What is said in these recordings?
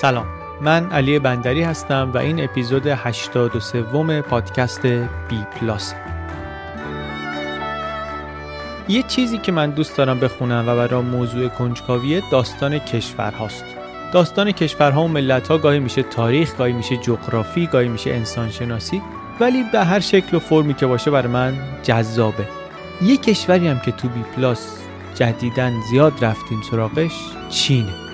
سلام. من علی بندری هستم و این اپیزود 83 پادکست بی پلاس. یه چیزی که من دوست دارم بخونم و برای موضوع کنجکاویه داستان کشور هاست. داستان کشورها و ملت ها گاهی میشه تاریخ گاهی میشه جغرافی گاهی میشه انسانشناسی ولی به هر شکل و فرمی که باشه برای من جذابه. یه کشوری هم که تو بی پلاس جدیدا زیاد رفتیم سراغش چینه.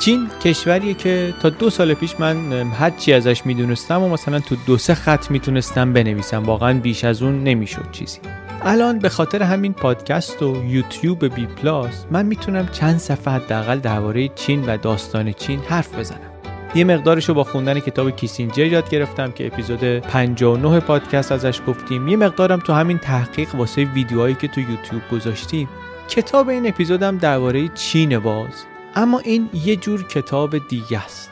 چین کشوریه که تا دو سال پیش من هر چی ازش می‌دونستم و مثلا تو دو سه خط می‌تونستم بنویسم. واقعا بیش از اون نمی‌شد چیزی. الان به خاطر همین پادکست و یوتیوب بی پلاس من می‌تونم چند صفحه حداقل درباره چین و داستان چین حرف بزنم. یه مقدارش رو با خوندن کتاب کیسینجر یاد گرفتم که اپیزود 59 پادکست ازش گفتیم. یه مقدارم تو همین تحقیق واسه ویدیوهایی که تو یوتیوب گذاشتیم. کتاب این اپیزودم درباره چین باز. اما این یه جور کتاب دیگه است.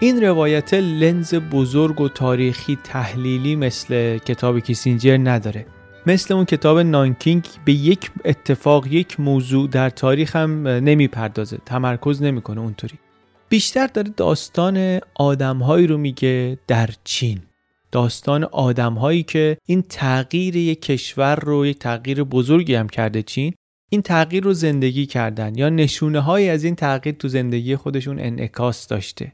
این روایت لنز بزرگ و تاریخی تحلیلی مثل کتاب کیسینجر نداره. مثل اون کتاب نانکینگ به یک اتفاق یک موضوع در تاریخ هم نمی‌پردازه تمرکز نمی‌کنه اونطوری. بیشتر داره داستان آدمهایی رو میگه در چین. داستان آدمهایی که این تغییر یک کشور رو یک تغییر بزرگی هم کرده چین این تغییر رو زندگی کردن یا نشونه های از این تغییر تو زندگی خودشون انعکاس داشته.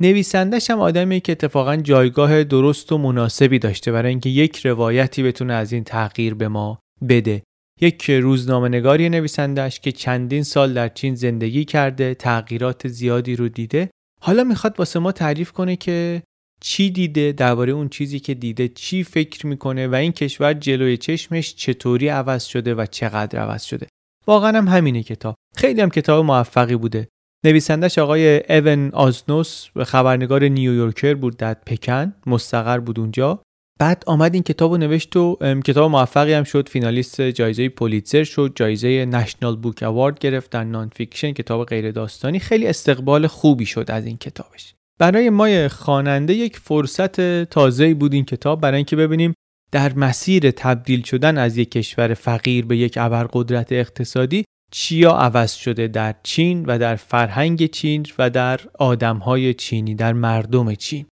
نویسندش هم آدمی که اتفاقا جایگاه درست و مناسبی داشته برای اینکه یک روایتی بتونه از این تغییر به ما بده. یک روزنامه نگاری نویسندش که چندین سال در چین زندگی کرده تغییرات زیادی رو دیده. حالا می‌خواد واسه ما تعریف کنه که چی دیده درباره اون چیزی که دیده چی فکر می‌کنه و این کشور جلوی چشمش چطوری عوض شده و چقدر عوض شده. واقعا هم همینه کتاب. خیلی هم کتاب موفقی بوده. نویسندش آقای Evan Osnos و خبرنگار New Yorker بود در پکن مستقر بود اونجا. بعد آمد این کتاب رو نوشت و کتاب موفقی هم شد. فینالیست جایزه پولیتزر شد جایزه National Book Award گرفت در nonfiction کتاب غیر داستانی خیلی استقبال خوبی شد از این کتابش. برای ما خواننده یک فرصت تازه بود این کتاب برای اینکه ببینیم در مسیر تبدیل شدن از یک کشور فقیر به یک ابرقدرت اقتصادی چیا عوض شده در چین و در فرهنگ چین و در آدمهای چینی در مردم چین.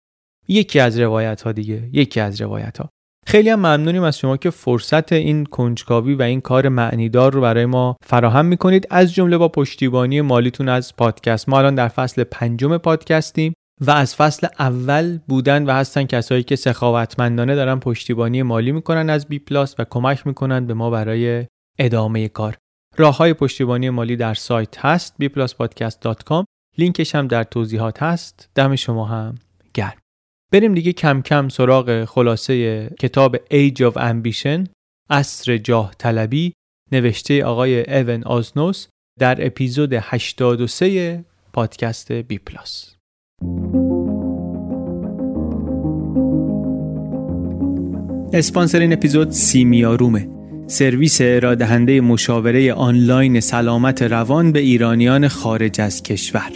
یکی از روایت ها دیگه یکی از روایت ها خیلی هم ممنونیم از شما که فرصت این کنجکاوی و این کار معنیدار رو برای ما فراهم می‌کنید. از جمله با پشتیبانی مالیتون از پادکست. ما الان در فصل پنجم پادکستیم. و از فصل اول بودن و هستن کسایی که سخاوتمندانه دارن پشتیبانی مالی می‌کنن از بی پلاس و کمک می‌کنن به ما برای ادامه کار. راه های پشتیبانی مالی در سایت هست bpluspodcast.com لینکش هم در توضیحات هست. دم شما هم گرم. بریم دیگه کم کم سراغ خلاصه کتاب Age of Ambition اصر جاه طلبی نوشته آقای ایون آزنوس در اپیزود 83 پادکست بی پلاس اسپانسر این اپیزود سیمیارومه. سرویس ارائه مشاوره آنلاین سلامت روان به ایرانیان خارج از کشور.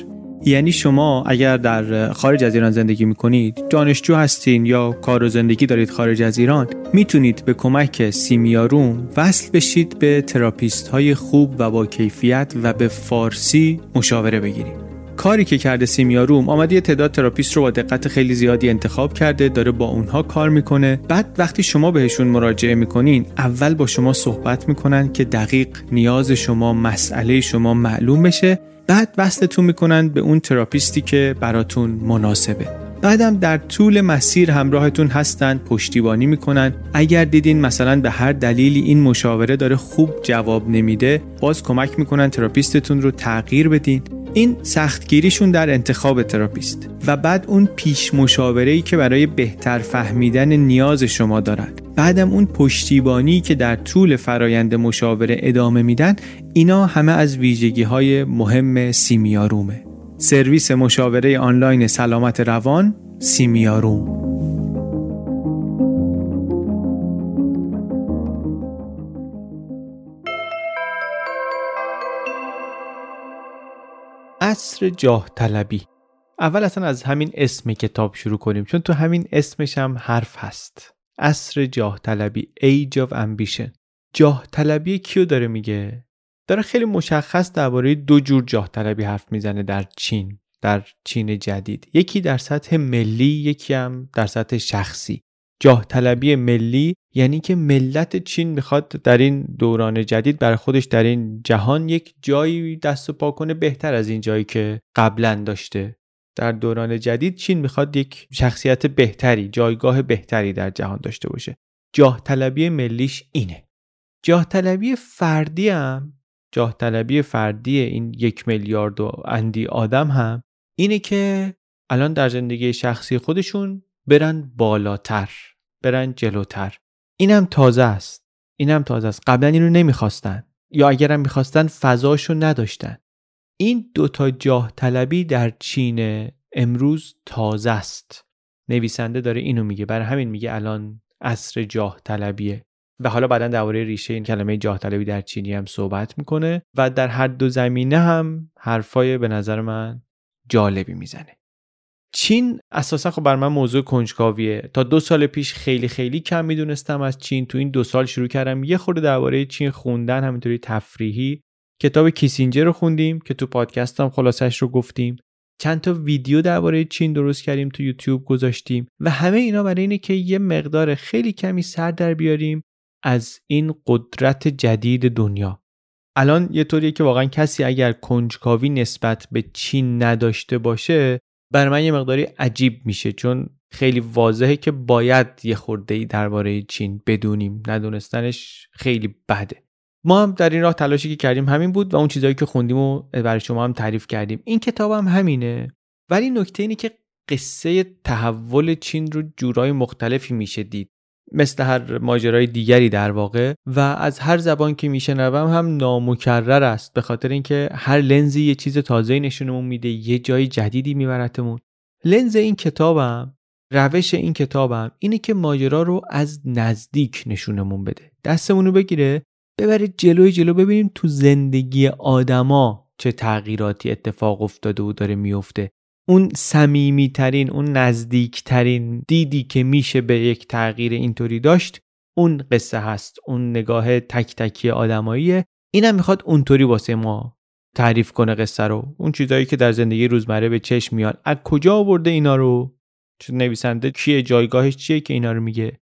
یعنی شما اگر در خارج از ایران زندگی می‌کنید دانشجو هستین یا کار و زندگی دارید خارج از ایران می‌تونید به کمک سیمیاروم وصل بشید به تراپیست های خوب و با کیفیت و به فارسی مشاوره بگیرید. کاری که کرده سیمیاروم آمده یه تعداد تراپیست رو با دقت خیلی زیادی انتخاب کرده داره با اونها کار می‌کنه. بعد وقتی شما بهشون مراجعه می‌کنین اول با شما صحبت می‌کنن که دقیق نیاز شما مسئله شما معلوم بشه. بعد وصلتون می‌کنن به اون تراپیستی که براتون مناسبه. بعدم در طول مسیر همراهتون هستن پشتیبانی می‌کنن. اگر دیدین مثلا به هر دلیلی این مشاوره داره خوب جواب نمیده باز کمک می‌کنن تراپیستتون رو تغییر بدین. این سختگیریشون در انتخاب تراپیست و بعد اون پیش مشاوره‌ای که برای بهتر فهمیدن نیاز شما دارن بعدم اون پشتیبانی که در طول فرایند مشاوره ادامه میدن اینا همه از ویژگی های مهم سیمیارومه. سرویس مشاوره آنلاین سلامت روان سیمیاروم. اصر جاه طلبی. اول اصلا از همین اسم کتاب شروع کنیم چون تو همین اسمش هم حرف هست. اصر جاه طلبی Age of Ambition. جاه طلبی کیو داره میگه؟ داره خیلی مشخص درباره دو جور جاه طلبی حرف می‌زنه در چین در چین جدید. یکی در سطح ملی یکی هم در سطح شخصی. جاه طلبی ملی یعنی که ملت چین می‌خواد در این دوران جدید برای خودش در این جهان یک جایی دست و پا کنه بهتر از این جایی که قبلا داشته. در دوران جدید چین می‌خواد یک شخصیت بهتری جایگاه بهتری در جهان داشته باشه. جاه طلبی ملیش اینه. جاه طلبی فردی هم جاه طلبی فردی این یک میلیارد و اندی آدم هم اینه که الان در زندگی شخصی خودشون برن بالاتر برن جلوتر. اینم تازه است. اینم تازه است. قبلا اینو نمی‌خواستن. یا اگرم می‌خواستن فضاشو نداشتن. این دوتا جاه طلبی در چین امروز تازه است. نویسنده داره اینو میگه. برای همین میگه الان عصر جاه طلبیه. و حالا بعدا درباره ریشه این کلمه جاه طلبی در چینی هم صحبت می‌کنه و در هر دو زمینه هم حرفای به نظر من جالبی می‌زنه. چین اساسا خب بر من موضوع کنجکاویه. تا دو سال پیش خیلی خیلی کم می‌دونستم از چین. تو این دو سال شروع کردم یه خورده درباره چین خوندن همینطوری تفریحی. کتاب کیسینجر رو خوندیم که تو پادکست هم خلاصش رو گفتیم. چند تا ویدیو درباره چین درست کردیم تو یوتیوب گذاشتیم. و همه اینا برای اینه که یه مقدار خیلی کمی سر در بیاریم از این قدرت جدید دنیا. الان یه طوریه که واقعا کسی اگر کنجکاوی نسبت به چین نداشته باشه برای من یه مقداری عجیب میشه چون خیلی واضحه که باید یه خورده ای درباره چین بدونیم. ندونستنش خیلی بده. ما هم در این راه تلاشی که کردیم همین بود و اون چیزهایی که خوندیم و برای شما هم تعریف کردیم. این کتاب هم همینه. ولی نکته اینه که قصه تحول چین رو جورای مختلفی میشه دید. مثل هر ماجرای دیگری در واقع و از هر زبان که میشنوم هم نامکرر است به خاطر اینکه هر لنزی یه چیز تازه نشونمون میده یه جای جدیدی میبرتمون. لنز این کتابم روش این کتابم اینه که ماجرا رو از نزدیک نشونمون بده. دستمون رو بگیره ببره جلوی جلو ببینیم تو زندگی آدما چه تغییراتی اتفاق افتاده و داره میفته اون سمیمی ترین اون نزدیک ترین دیدی که میشه به یک تغییر اینطوری داشت اون قصه هست اون نگاه تک تکی آدماییه. اینم می‌خواد اونطوری واسه ما تعریف کنه قصه رو. اون چیزایی که در زندگی روزمره به چشم میاد. از کجا آورده اینا رو؟ چون نویسنده کیه جایگاهش چیه که اینا رو میگه؟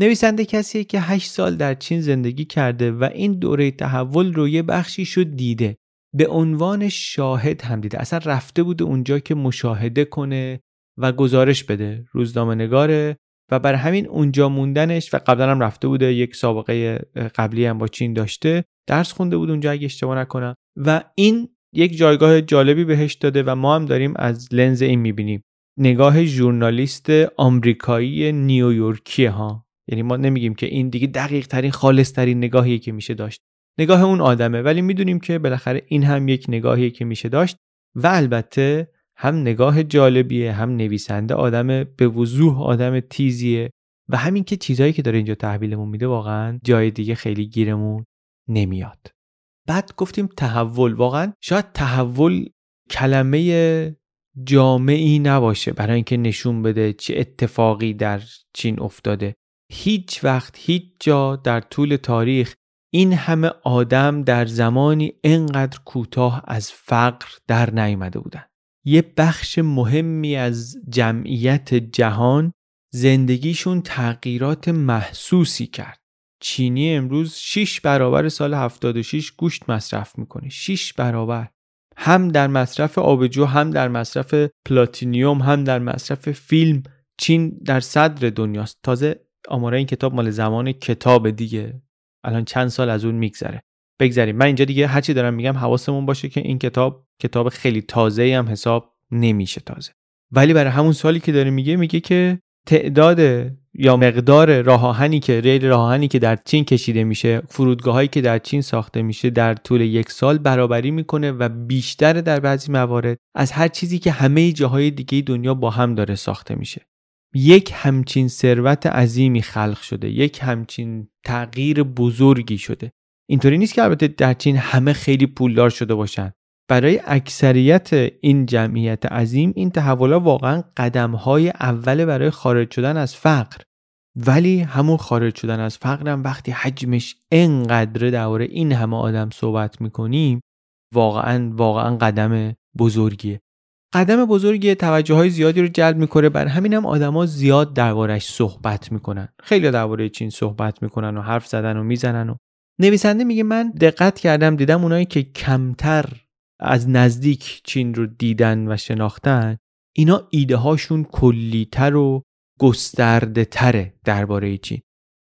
نویسنده کسیه که 8 سال در چین زندگی کرده و این دوره تحول رو یه بخشی شد دیده. به عنوان شاهد هم دیده. اصلا رفته بوده اونجا که مشاهده کنه و گزارش بده. روزنامه نگاره. و بر همین اونجا موندنش و قبلا هم رفته بوده. یک سابقه قبلی هم با چین داشته. درس خونده بود اونجا اگه اشتباه نکنم. و این یک جایگاه جالبی بهش داده و ما هم داریم از لنز این می‌بینیم. نگاه ژورنالیست آمریکایی نیویورکی ها. یعنی ما نمیگیم که این دیگه دقیق ترین خالص ترین نگاهیه که میشه داشت. نگاه اون آدمه. ولی می‌دونیم که بالاخره این هم یک نگاهیه که میشه داشت و البته هم نگاه جالبیه هم نویسنده آدم به وضوح آدم تیزیه و همین که چیزهایی که داره اینجا تحویلمون میده واقعا جای دیگه خیلی گیرمون نمیاد. بعد گفتیم تحول. واقعا شاید تحول کلمه جامعی نباشه برای اینکه نشون بده چه اتفاقی در چین افتاده. هیچ وقت هیچ جا در طول تاریخ این همه آدم در زمانی انقدر کوتاه از فقر در نیامده بودن. یه بخش مهمی از جمعیت جهان زندگیشون تغییرات محسوسی کرد. چینی امروز 6 برابر سال 76 گوشت مصرف می‌کنه. 6 برابر. هم در مصرف آبجو هم در مصرف platinum هم در مصرف فیلم. چین در صدر دنیاست. تازه آماره این کتاب مال زمان کتاب دیگه. الان چند سال از اون میگذره. بگذریم. من اینجا دیگه هرچی دارم میگم حواسمون باشه که این کتاب کتاب خیلی تازه هم حساب نمیشه تازه. ولی برای همون سالی که داره میگه میگه که تعداد یا مقدار راه آهنی که ریل راه آهنی که در چین کشیده میشه فرودگاهایی که در چین ساخته میشه در طول یک سال برابری می‌کنه و بیشتر در بعضی موارد از هر چیزی که همه جاهای دیگه دنیا با هم داره ساخته میشه. یک همچین ثروت عظیمی خلق شده یک همچین تغییر بزرگی شده. اینطوری نیست که البته در چین همه خیلی پولدار شده باشن. برای اکثریت این جمعیت عظیم این تحولات واقعا قدم های اول برای خارج شدن از فقر. ولی همون خارج شدن از فقر هم وقتی حجمش انقدره درباره این همه آدم صحبت می‌کنیم واقعا واقعا قدم بزرگیه. قدم بزرگی توجه های زیادی رو جلب می‌کنه. بر همین هم آدما زیاد دربارش صحبت می‌کنن. خیلی درباره چین صحبت می‌کنن و حرف زدن و می‌زنن و نویسنده میگه من دقت کردم دیدم اونایی که کمتر از نزدیک چین رو دیدن و شناختن اینا ایده هاشون کلیتر و گسترده تره درباره چین.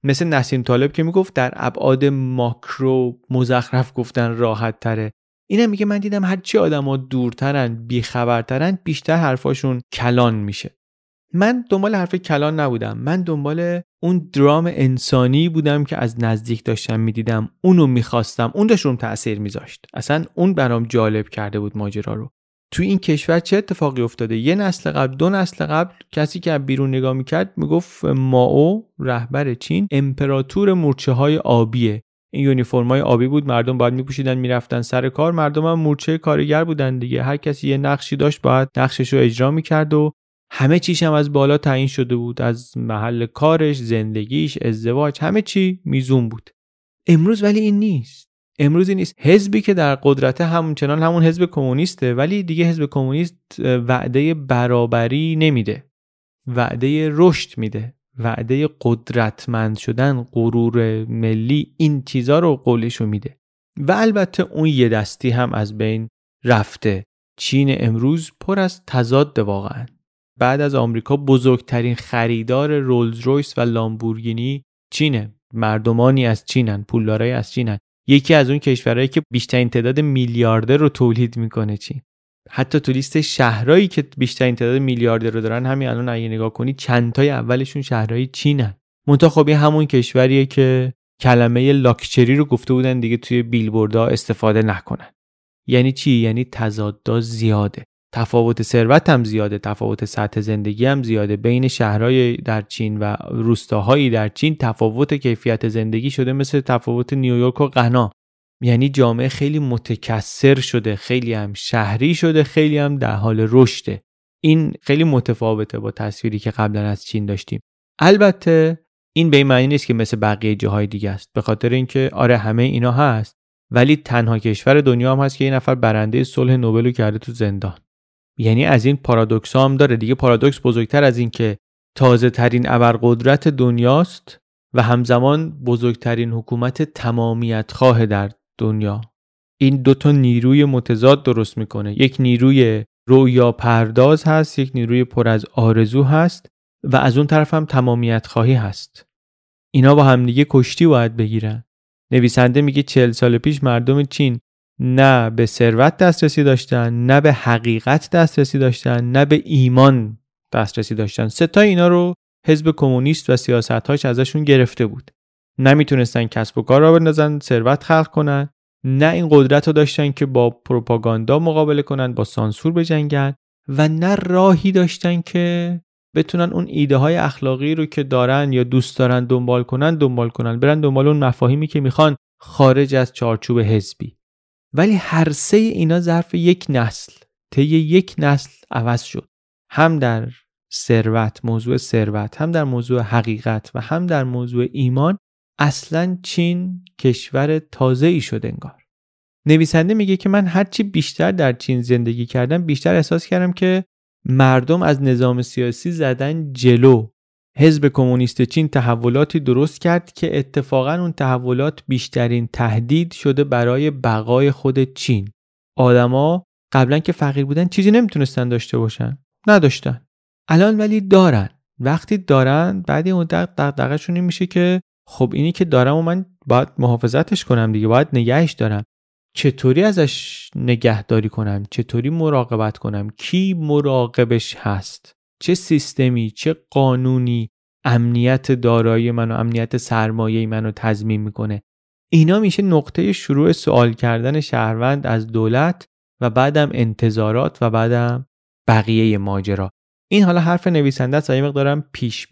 مثل نسیم طالب که می‌گفت در ابعاد ماکرو مزخرف گفتن راحت تره اینم میگه من دیدم هرچی آدما دورترن بیخبرترن بیشتر حرفاشون کلان میشه. من دنبال حرف کلان نبودم. من دنبال اون درام انسانی بودم که از نزدیک داشتم می‌دیدم. اونو می‌خواستم. اون داشت روم تاثیر میذاشت. اصلا اون برام جالب کرده بود ماجرا رو. تو این کشور چه اتفاقی افتاده؟ یه نسل قبل دو نسل قبل کسی که بیرون نگاه می‌کرد می‌گفت ماو رهبر چین امپراتور مورچه های آبیه. این یونیفرم های آبی بود مردم باید میپوشیدن می‌رفتن سر کار. مردم هم مورچه کارگر بودن دیگه. هر کسی یه نقشی داشت باید نقشش رو اجرا می‌کرد و همه چیش هم از بالا تعیین شده بود. از محل کارش زندگیش ازدواج همه چی میزون بود. امروز ولی این نیست. امروز این نیست. حزبی که در قدرت همچنان همون حزب کمونیسته ولی دیگه حزب کمونیست وعده برابری نمیده. وعده رشد میده. وعده قدرتمند شدن غرور ملی این چیزا رو قولشو میده. و البته اون یه دستی هم از بین رفته. چین امروز پر از تضاد واقعا. بعد از آمریکا بزرگترین خریدار رولز رویس و لامبورگینی چینه. مردمانی از چینن پولدارای از چینن. یکی از اون کشورهایی که بیشترین تعداد میلیاردر رو تولید می‌کنه چین. حتی تو لیست شهرهایی که بیشترین تعداد میلیاردر رو دارن همین الان اگه نگاه کنی چند تای اولشون شهرهای چینن. منتها خب همون کشوریه که کلمه لاکچری رو گفته بودن دیگه توی بیلبوردها استفاده نکنن. یعنی چی؟ یعنی تضاد زیاده. تفاوت ثروت هم زیاده تفاوت سطح زندگی هم زیاده. بین شهرهای در چین و روستاهایی در چین تفاوت کیفیت زندگی شده مثل تفاوت نیویورک و غنا. یعنی جامعه خیلی متکثر شده خیلی هم شهری شده خیلی هم در حال رشده. این خیلی متفاوته با تصویری که قبلا از چین داشتیم. البته این به این معنی نیست که مثل بقیه جاهای دیگه است. به خاطر اینکه آره همه اینا هست ولی تنها کشور دنیا هم هست که یه نفر برنده صلح نوبل رو کرده تو زندان. یعنی از این پارادوکس هم داره دیگه. پارادوکس بزرگتر از این که تازه ترین ابرقدرت دنیاست و همزمان بزرگترین حکومت تمامیت خواه در دنیا. این دوتا نیروی متضاد درست می‌کنه. یک نیروی رویا پرداز هست یک نیروی پر از آرزو هست و از اون طرف هم تمامیت خواهی هست. اینا با همدیگه کشتی باید بگیرن. نویسنده میگه چهل سال پیش مردم چین نه به ثروت دسترسی داشتن نه به حقیقت دسترسی داشتن نه به ایمان دسترسی داشتن. ستا اینا رو حزب کمونیست و سیاستهاش ازشون گرفته بود. نمی‌تونستن کسب و کار را بندازن ثروت خلق کنن. نه این قدرت رو داشتن که با پروپاگاندا مقابله کنن با سانسور بجنگن و نه راهی داشتن که بتونن اون ایده های اخلاقی رو که دارن یا دوست دارن دنبال کنن دنبال کنن برن دنبال اون مفاهیمی که می‌خوان خارج از چارچوب حزبی. ولی هر سه اینا ظرف یک نسل طی یک نسل عوض شد. هم در ثروت موضوع ثروت هم در موضوع حقیقت و هم در موضوع ایمان اصلا چین کشور تازه ای شد انگار. نویسنده میگه که من هرچی بیشتر در چین زندگی کردم بیشتر احساس کردم که مردم از نظام سیاسی زدن جلو. حزب کمونیست چین تحولاتی درست کرد که اتفاقا اون تحولات بیشترین تهدید شده برای بقای خود چین. آدما قبلا که فقیر بودن چیزی نمی‌تونستن داشته باشن. نداشتن. الان ولی دارن. وقتی دارن بعد اون دقدقهشون این میشه که خب اینی که دارم و من باید محافظتش کنم دیگه باید نگهش دارم. چطوری ازش نگهداری کنم؟ چطوری مراقبت کنم؟ کی مراقبش هست؟ چه سیستمی چه قانونی امنیت دارایی من و امنیت سرمایه منو تضمین می‌کنه؟ اینا میشه نقطه شروع سوال کردن شهروند از دولت و بعدم انتظارات و بعدم بقیه ماجرا. این حالا حرف نویسنده است و مقدارم پیش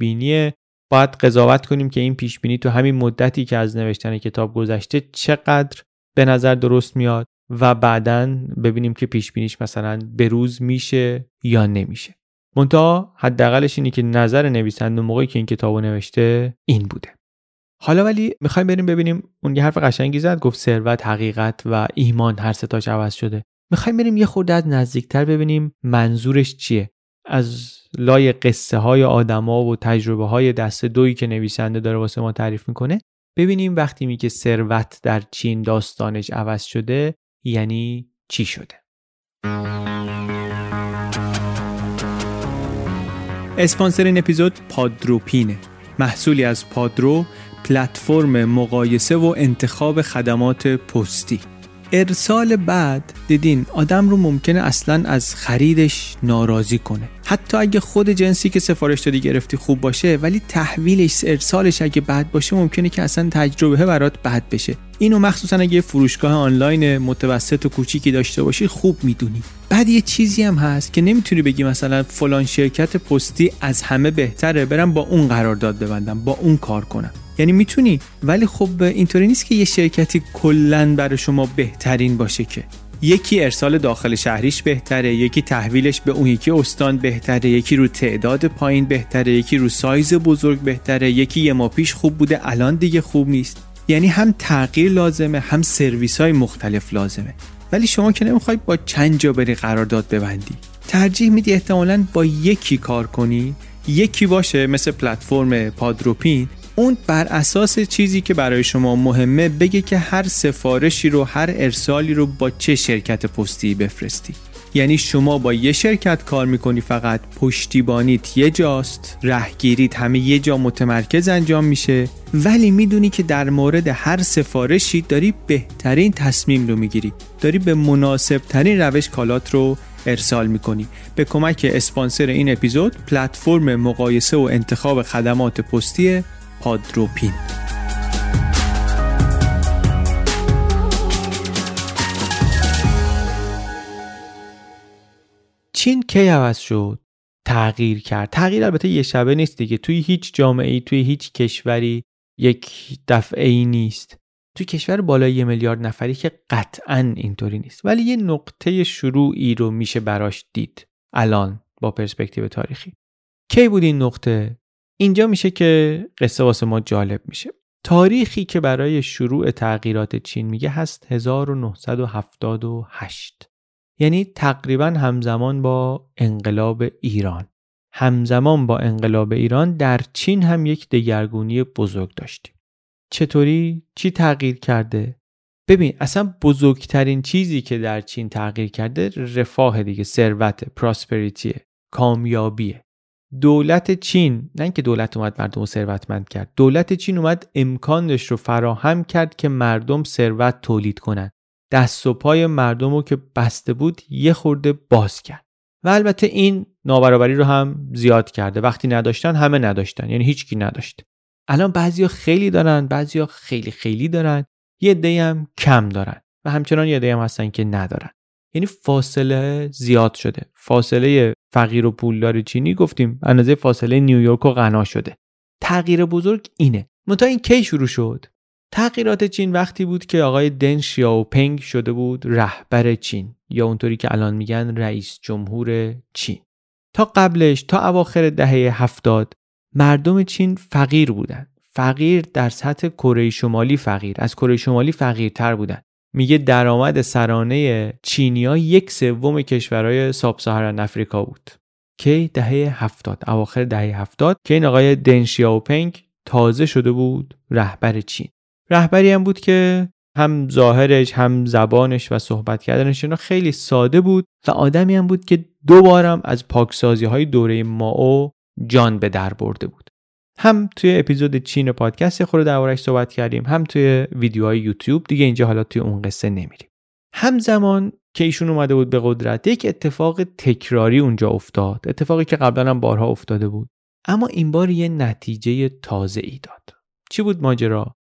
باید قضاوت کنیم که این پیش بینی تو همین مدتی که از نوشتن کتاب گذشته چقدر به نظر درست میاد و بعدا ببینیم که پیش بینیش مثلا بروز میشه یا نمیشه. منتها حداقلش اینی که نظر نویسنده موقعی که این کتابو نوشته این بوده. حالا ولی می‌خوایم بریم ببینیم اون یه حرف قشنگی زد گفت ثروت حقیقت و ایمان هر ستاش عوض شده. می‌خوایم بریم یه خورده از نزدیکتر ببینیم منظورش چیه. از لای قصه های آدما و تجربه های دست دویی که نویسنده داره واسه ما تعریف می‌کنه ببینیم وقتی میگه ثروت در چین داستانش عوض شده یعنی چی شده؟ اسپانسر این اپیزود پادروپینه. محصولی از پادرو پلتفرم مقایسه و انتخاب خدمات پستی. ارسال بعد دیدین آدم رو ممکنه اصلا از خریدش ناراضی کنه. حتی اگه خود جنسی که سفارش دادی گرفتی خوب باشه ولی تحویلش ارسالش اگه بد باشه ممکنه که اصلا تجربه برات بد بشه. اینو مخصوصا اگه فروشگاه آنلاین متوسط و کوچیکی داشته باشی خوب می‌دونی. بعد یه چیزی هم هست که نمی‌تونی بگی مثلا فلان شرکت پستی از همه بهتره برم با اون قرارداد ببندم با اون کار کنم. یعنی می‌تونی ولی خب اینطوری نیست که یه شرکتی کلا برای شما بهترین باشه که. یکی ارسال داخل شهریش بهتره یکی تحویلش به اون یکی استان بهتره یکی رو تعداد پایین بهتره یکی رو سایز بزرگ بهتره یکی یه ما پیش خوب بوده الان دیگه خوب نیست. یعنی هم تغییر لازمه هم سرویس های مختلف لازمه. ولی شما که نمی‌خوای با چند جا بری قرارداد ببندی. ترجیح میدی احتمالا با یکی کار کنی. یکی باشه مثل پلتفرم پادروپین. اون بر اساس چیزی که برای شما مهمه بگه که هر سفارشی رو هر ارسالی رو با چه شرکت پستی بفرستی. یعنی شما با یه شرکت کار می‌کنی فقط پشتیبانیت یه جاست رهگیریت همه یه جا متمرکز انجام میشه. ولی می‌دونی که در مورد هر سفارشی داری بهترین تصمیم رو می‌گیری. داری به مناسب ترین روش کالات رو ارسال می‌کنی. به کمک اسپانسر این اپیزود پلتفرم مقایسه و انتخاب خدمات پستی پادروپین چین کی عوض شد؟ تغییر کرد. تغییر البته یه شبه نیست دیگه. توی هیچ جامعه ای توی هیچ کشوری یک دفعه ای نیست. توی کشور بالای یه میلیارد نفری که قطعا اینطوری نیست. ولی یه نقطه شروعی رو میشه براش دید. الان با پرسپکتیو تاریخی. کی بود این نقطه؟ اینجا میشه که قصه واسه ما جالب میشه. تاریخی که برای شروع تغییرات چین میگه هست 1978 یعنی تقریبا همزمان با انقلاب ایران. همزمان با انقلاب ایران در چین هم یک دگرگونی بزرگ داشتیم. چطوری؟ چی تغییر کرده؟ ببین اصلا بزرگترین چیزی که در چین تغییر کرده رفاه دیگه ثروت پراسپریتیه کامیابیه. دولت چین نه اینکه دولت اومد مردم رو ثروتمند کرد دولت چین اومد امکانش رو فراهم کرد که مردم ثروت تولید کنند دست و پای مردم رو که بسته بود یه خورده باز کرد. و البته این نابرابری رو هم زیاد کرده. وقتی نداشتن همه نداشتن. یعنی هیچکی نداشت. الان بعضیا خیلی دارن بعضیا خیلی خیلی دارن. یه عده هم کم دارن. و همچنان یه عده هم هستن که ندارن. یعنی فاصله زیاد شده. فاصله فقیر و پولدار چینی گفتیم اندازه فاصله نیویورک و غنا شده. تغییر بزرگ اینه. منتها این کی شروع شد؟ تغییرات چین وقتی بود که آقای دن پنگ شده بود رهبر چین یا اونطوری که الان میگن رئیس جمهور چین. تا قبلش تا اواخر دهه هفتاد مردم چین فقیر بودن. فقیر در سطح کره شمالی فقیر از کره شمالی فقیرتر بودن. میگه درآمد سرانه چینیا یک سوم کشورهای ساب افریقا بود. که دهه هفتاد اواخر دهه هفتاد که این آقای دن پنگ تازه شده بود رهبر چین. رهبری هم بود که هم ظاهرش هم زبانش و صحبت کردنش اینا خیلی ساده بود و آدمی هم بود که دوبارم از پاکسازی های دوره ماو جان به در برده بود. هم توی اپیزود چین پادکست خود دربارش صحبت کردیم هم توی ویدیوهای یوتیوب دیگه اینجا حالا توی اون قصه نمیریم. همزمان که ایشون اومده بود به قدرت یک اتفاق تکراری اونجا افتاد اتفاقی که قبلا هم بارها افتاده بود. اما این بار یه نتیجه تازه ای داد. چی بود ماجرا؟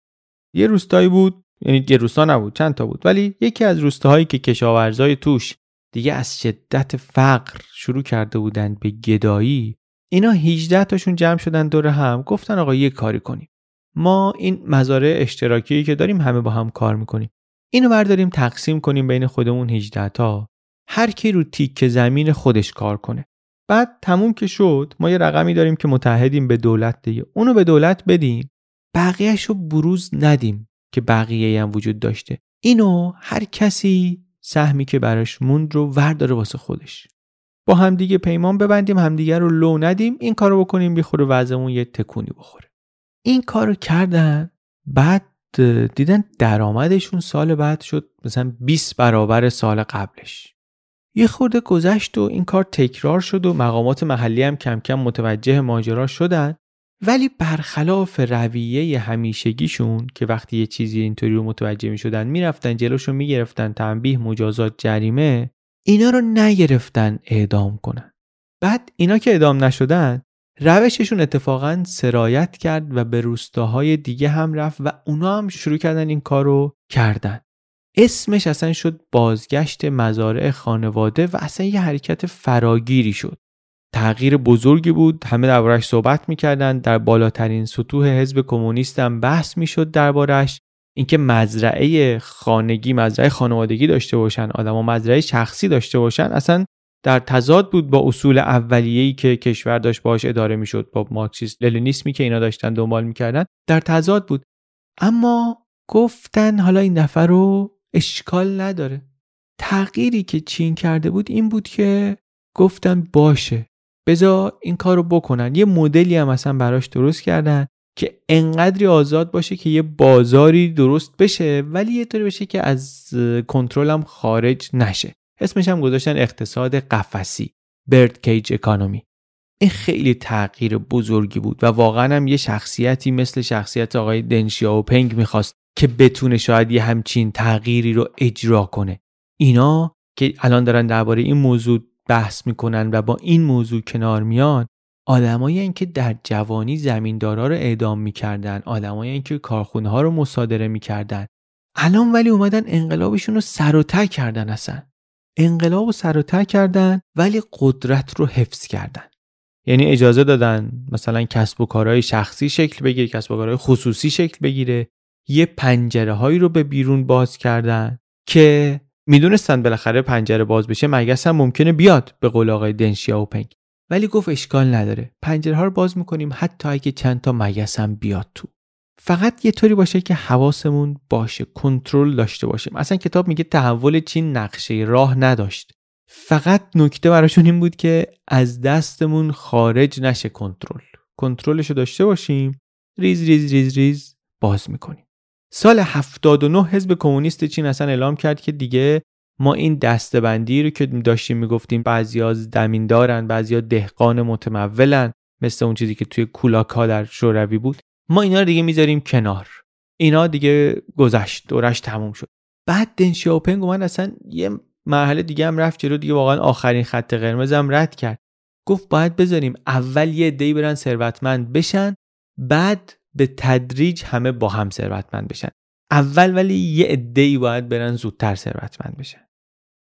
یه روستایی بود یعنی یه روستا نبود چند تا بود ولی یکی از روستاهایی که کشاورزای توش دیگه از شدت فقر شروع کرده بودن به گدایی اینا 18 تاشون جمع شدن دور هم گفتن آقا یه کاری کنیم. ما این مزارع اشتراکی که داریم همه با هم کار می‌کنیم. اینو برداریم تقسیم کنیم بین خودمون 18 تا. هر کی رو تیک زمین خودش کار کنه. بعد تموم که شد ما یه رقمی داریم که متحدیم به دولت دیگه. اونو به دولت بدیم بقیهش رو بروز ندیم که بقیه هم وجود داشته. اینو هر کسی سهمی که براش موند رو ورداره واسه خودش. با همدیگه پیمان ببندیم همدیگه رو لو ندیم این کارو بکنیم بیخوره وضعمون یه تکونی بخوره. این کارو کردن بعد دیدن درآمدشون سال بعد شد مثلا 20 برابر سال قبلش. یه خورده گذشت و این کار تکرار شد و مقامات محلی هم کم کم متوجه ماجرا شدن. ولی برخلاف رویه همیشگیشون که وقتی یه چیزی اینطوری رو متوجه می شدن می‌رفتن جلوشو می‌گرفتن تنبیه مجازات جریمه اینا رو نگرفتن اعدام کنن. بعد اینا که اعدام نشدن روششون اتفاقا سرایت کرد و به روستاهای دیگه هم رفت و اونا هم شروع کردن این کار رو کردن. اسمش اصلا شد بازگشت مزارع خانواده و اصلا یه حرکت فراگیری شد. تغییر بزرگی بود همه دربارش صحبت می‌کردن در بالاترین سطوح حزب کمونیست هم بحث می‌شد دربارش اینکه مزرعه خانگی مزرعه خانوادگی داشته باشن آدما مزرعه شخصی داشته باشن اصلا در تضاد بود با اصول اولیه‌ای که کشور داشت باش اداره می‌شد با مارکسیسم لنینیسمی که اینا داشتن دنبال می‌کردن در تضاد بود. اما گفتن حالا این نفر رو اشکال نداره. تغییری که چین کرده بود این بود که گفتن باشه بذار این کار رو بکنن. یه مدلی هم اصلا براش درست کردن. که انقدری آزاد باشه که یه بازاری درست بشه ولی یه طوری بشه که از کنترلم خارج نشه. اسمش هم گذاشتن اقتصاد قفسی برد کیج اکانومی این خیلی تغییر بزرگی بود و واقعا هم یه شخصیتی مثل شخصیت آقای دنشیا و پنگ می‌خواست که بتونه شاید یه همچین تغییری رو اجرا کنه. اینا که الان دارن درباره این موضوع بحث می‌کنن و با این موضوع کنار میان آدمایی که در جوانی زمیندارا رو اعدام می‌کردن آدمایی که کارخونه ها رو مصادره می‌کردن. الان ولی اومدن انقلابشون رو سر و کردن اصلا. انقلاب رو سر و کردن ولی قدرت رو حفظ کردن. یعنی اجازه دادن مثلا کسب و کارهای شخصی شکل بگیره کسب و کارهای خصوصی شکل بگیره. یه پنجره هایی رو به بیرون باز کردن که می‌دونستن بالاخره پنجره باز بشه مگس هم ممکنه بیاد به قول آقای دنشیا پنگ. ولی گفت اشکال نداره. پنجره ها رو باز می‌کنیم حتی اگه چند تا مگس هم بیاد تو. فقط یه طوری باشه که حواسمون باشه کنترل داشته باشیم. اصلا کتاب میگه تحول چین نقشه راه نداشت. فقط نکته براشون این بود که از دستمون خارج نشه کنترل. کنترلش رو داشته باشیم ریز ریز ریز ریز باز می‌کنیم. سال 79 حزب کمونیست چین اصلا اعلام کرد که دیگه ما این دسته‌بندی رو که داشتیم می‌گفتیم بعضیا زمیندارن بعضیا دهقان متمولن مثل اون چیزی که توی کولاک ها در شوروی بود. ما اینا رو دیگه می‌ذاریم کنار. اینا دیگه گذشت دورش تموم شد. بعد دنگ شیائوپینگ اومد اصلا یه مرحله دیگه هم رفت جلو دیگه واقعا آخرین خط قرمزم رد کرد. گفت باید بذاریم اول یه عده‌ای برن ثروتمند بشن بعد به تدریج همه با هم ثروتمند بشن. اول ولی یه عده‌ای باید برن زودتر ثروتمند بشن.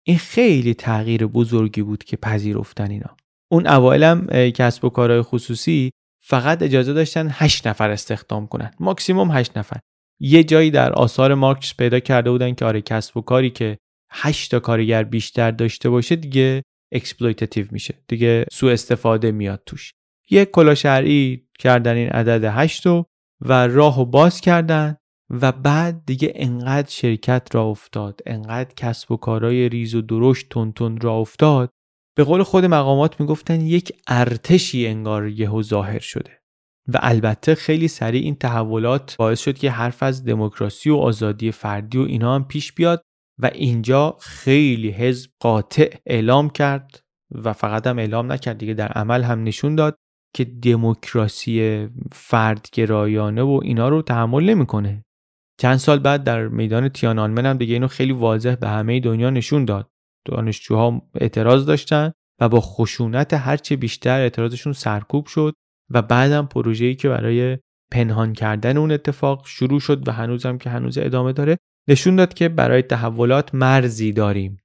این خیلی تغییر بزرگی بود که پذیرفتن اینا. اون اوایلم کسب و کارهای خصوصی فقط اجازه داشتن 8 نفر استخدام کنن. ماکسیموم 8 نفر. یه جایی در آثار مارکس پیدا کرده بودن که آره کسب و کاری که 8 تا کارگر بیشتر داشته باشه دیگه exploitative میشه. دیگه سوء استفاده میاد توش. یه کلاه شرعی کردن این عدد 8 و راهو باز کردن. و بعد دیگه انقدر شرکت راه افتاد انقدر کسب و کارهای ریز و درشت تون راه افتاد به قول خود مقامات می‌گفتن یک ارتشی انگار یهو ظاهر شده. و البته خیلی سریع این تحولات باعث شد که حرف از دموکراسی و آزادی فردی و اینا هم پیش بیاد و اینجا خیلی حزب قاطع اعلام کرد و فقط هم اعلام نکرد دیگه در عمل هم نشون داد که دموکراسی فردگرایانه و اینا رو تحمل نمی‌کنه. چند سال بعد در میدان تیانانمن هم دیگه اینو خیلی واضح به همه دنیا نشون داد. دانشجوها اعتراض داشتن و با خشونت هرچه بیشتر اعتراضشون سرکوب شد و بعدم پروژه‌ای که برای پنهان کردن اون اتفاق شروع شد و هنوزم که هنوز ادامه داره نشون داد که برای تحولات مرزی داریم.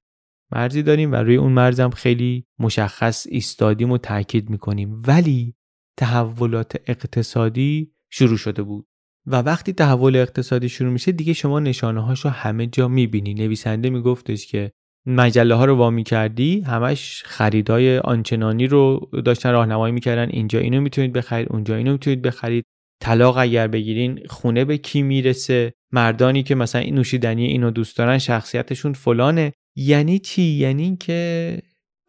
مرزی داریم و روی اون مرزم خیلی مشخص ایستادیم و تاکید می‌کنیم. ولی تحولات اقتصادی شروع شده بود. و وقتی تحول اقتصادی شروع میشه دیگه شما نشانه هاشو همه جا می‌بینی. نویسنده میگفتش که مجله ها رو وامی کردی همش خریدای آنچنانی رو داشتن راهنمایی می‌کردن. اینجا اینو می‌تونید بخرید اونجا اینو می‌تونید بخرید. طلاق اگر بگیرین خونه به کی می‌رسه؟ مردانی که مثلا این نوشیدنی اینو دوست دارن شخصیتشون فلانه. یعنی چی؟ یعنی که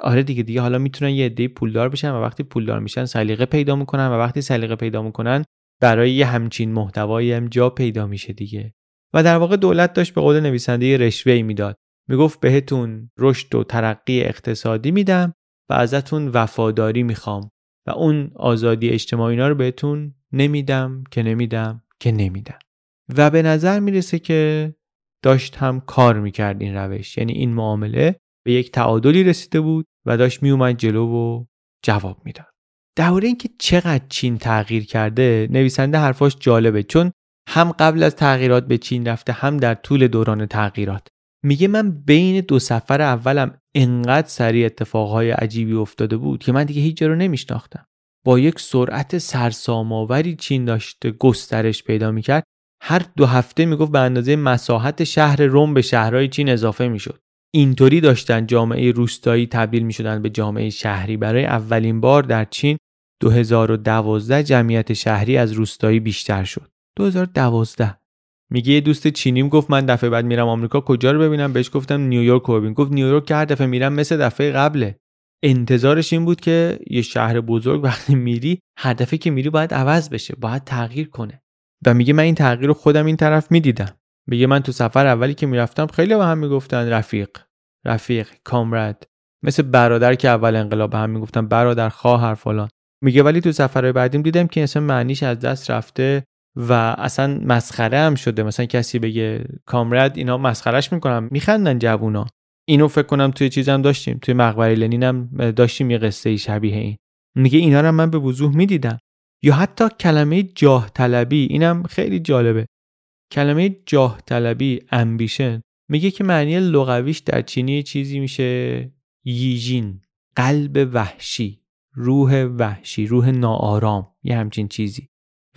آره دیگه دیگه حالا می‌تونن یه عده پولدار بشن و وقتی پولدار میشن سلیقه پیدا می‌کنن و وقتی سلیقه پیدا می‌کنن برای یه همچین محتوایی هم جا پیدا میشه دیگه. و در واقع دولت داشت به قول نویسنده رشوه می‌داد. می‌گفت بهتون رشد و ترقی اقتصادی میدم و ازتون وفاداری می‌خوام و اون آزادی اجتماعی رو بهتون نمیدم که نمیدم که نمیدم. و به نظر می‌رسه که داشت هم کار می‌کرد این روش. یعنی این معامله به یک تعادلی رسیده بود و داشت میومد جلو و جواب می‌داد. درباره اینکه چقدر چین تغییر کرده نویسنده حرفاش جالبه. چون هم قبل از تغییرات به چین رفته هم در طول دوران تغییرات. میگه من بین دو سفر اولم انقدر سریع اتفاقهای عجیبی افتاده بود که من دیگه هیچ جا رو نمیشناختم. با یک سرعت سرسام‌آوری چین داشته گسترش پیدا می‌کرد. هر دو هفته می‌گفت به اندازه مساحت شهر روم به شهرهای چین اضافه می‌شد. اینطوری داشتن جامعه روستایی تبدیل می‌شدن به جامعه شهری. برای اولین بار در چین 2012 جمعیت شهری از روستایی بیشتر شد. 2012 میگه یه دوست چینیم گفت من دفعه بعد میرم آمریکا کجا رو ببینم؟ بهش گفتم نیویورک رو ببین. گفت نیویورک که هر دفعه میرم مثل دفعه قبله. انتظارش این بود که یه شهر بزرگ وقتی میری هر دفعه که میری باید عوض بشه باید تغییر کنه. و میگه من این تغییر رو خودم این طرف می‌دیدم. میگه من تو سفر اولی که می‌رفتم خیلی به هم می‌گفتن رفیق رفیق کامرد مثل برادر که اول انقلاب به هم می‌گفتن برادر خواهر فلان. میگه ولی تو سفرهای بعدیم دیدم که اصلا معنیش از دست رفته و اصلا مسخره هم شده. مثلا کسی بگه کامرد اینا مسخرش می‌کنم میخندن جوونا. اینو فکر کنم توی چیزم داشتیم. توی مقبره لنین هم داشتیم یه قصه شبیه این. میگه اینا رو من به وضوح می‌دیدم. یا حتی کلمه جاه طلبی اینم خیلی جالبه. کلمه جاه طلبی امبیشن میگه که معنی لغویش در چینی چیزی میشه ییجین قلب وحشی. روح وحشی روح ناآرام یه همچین چیزی.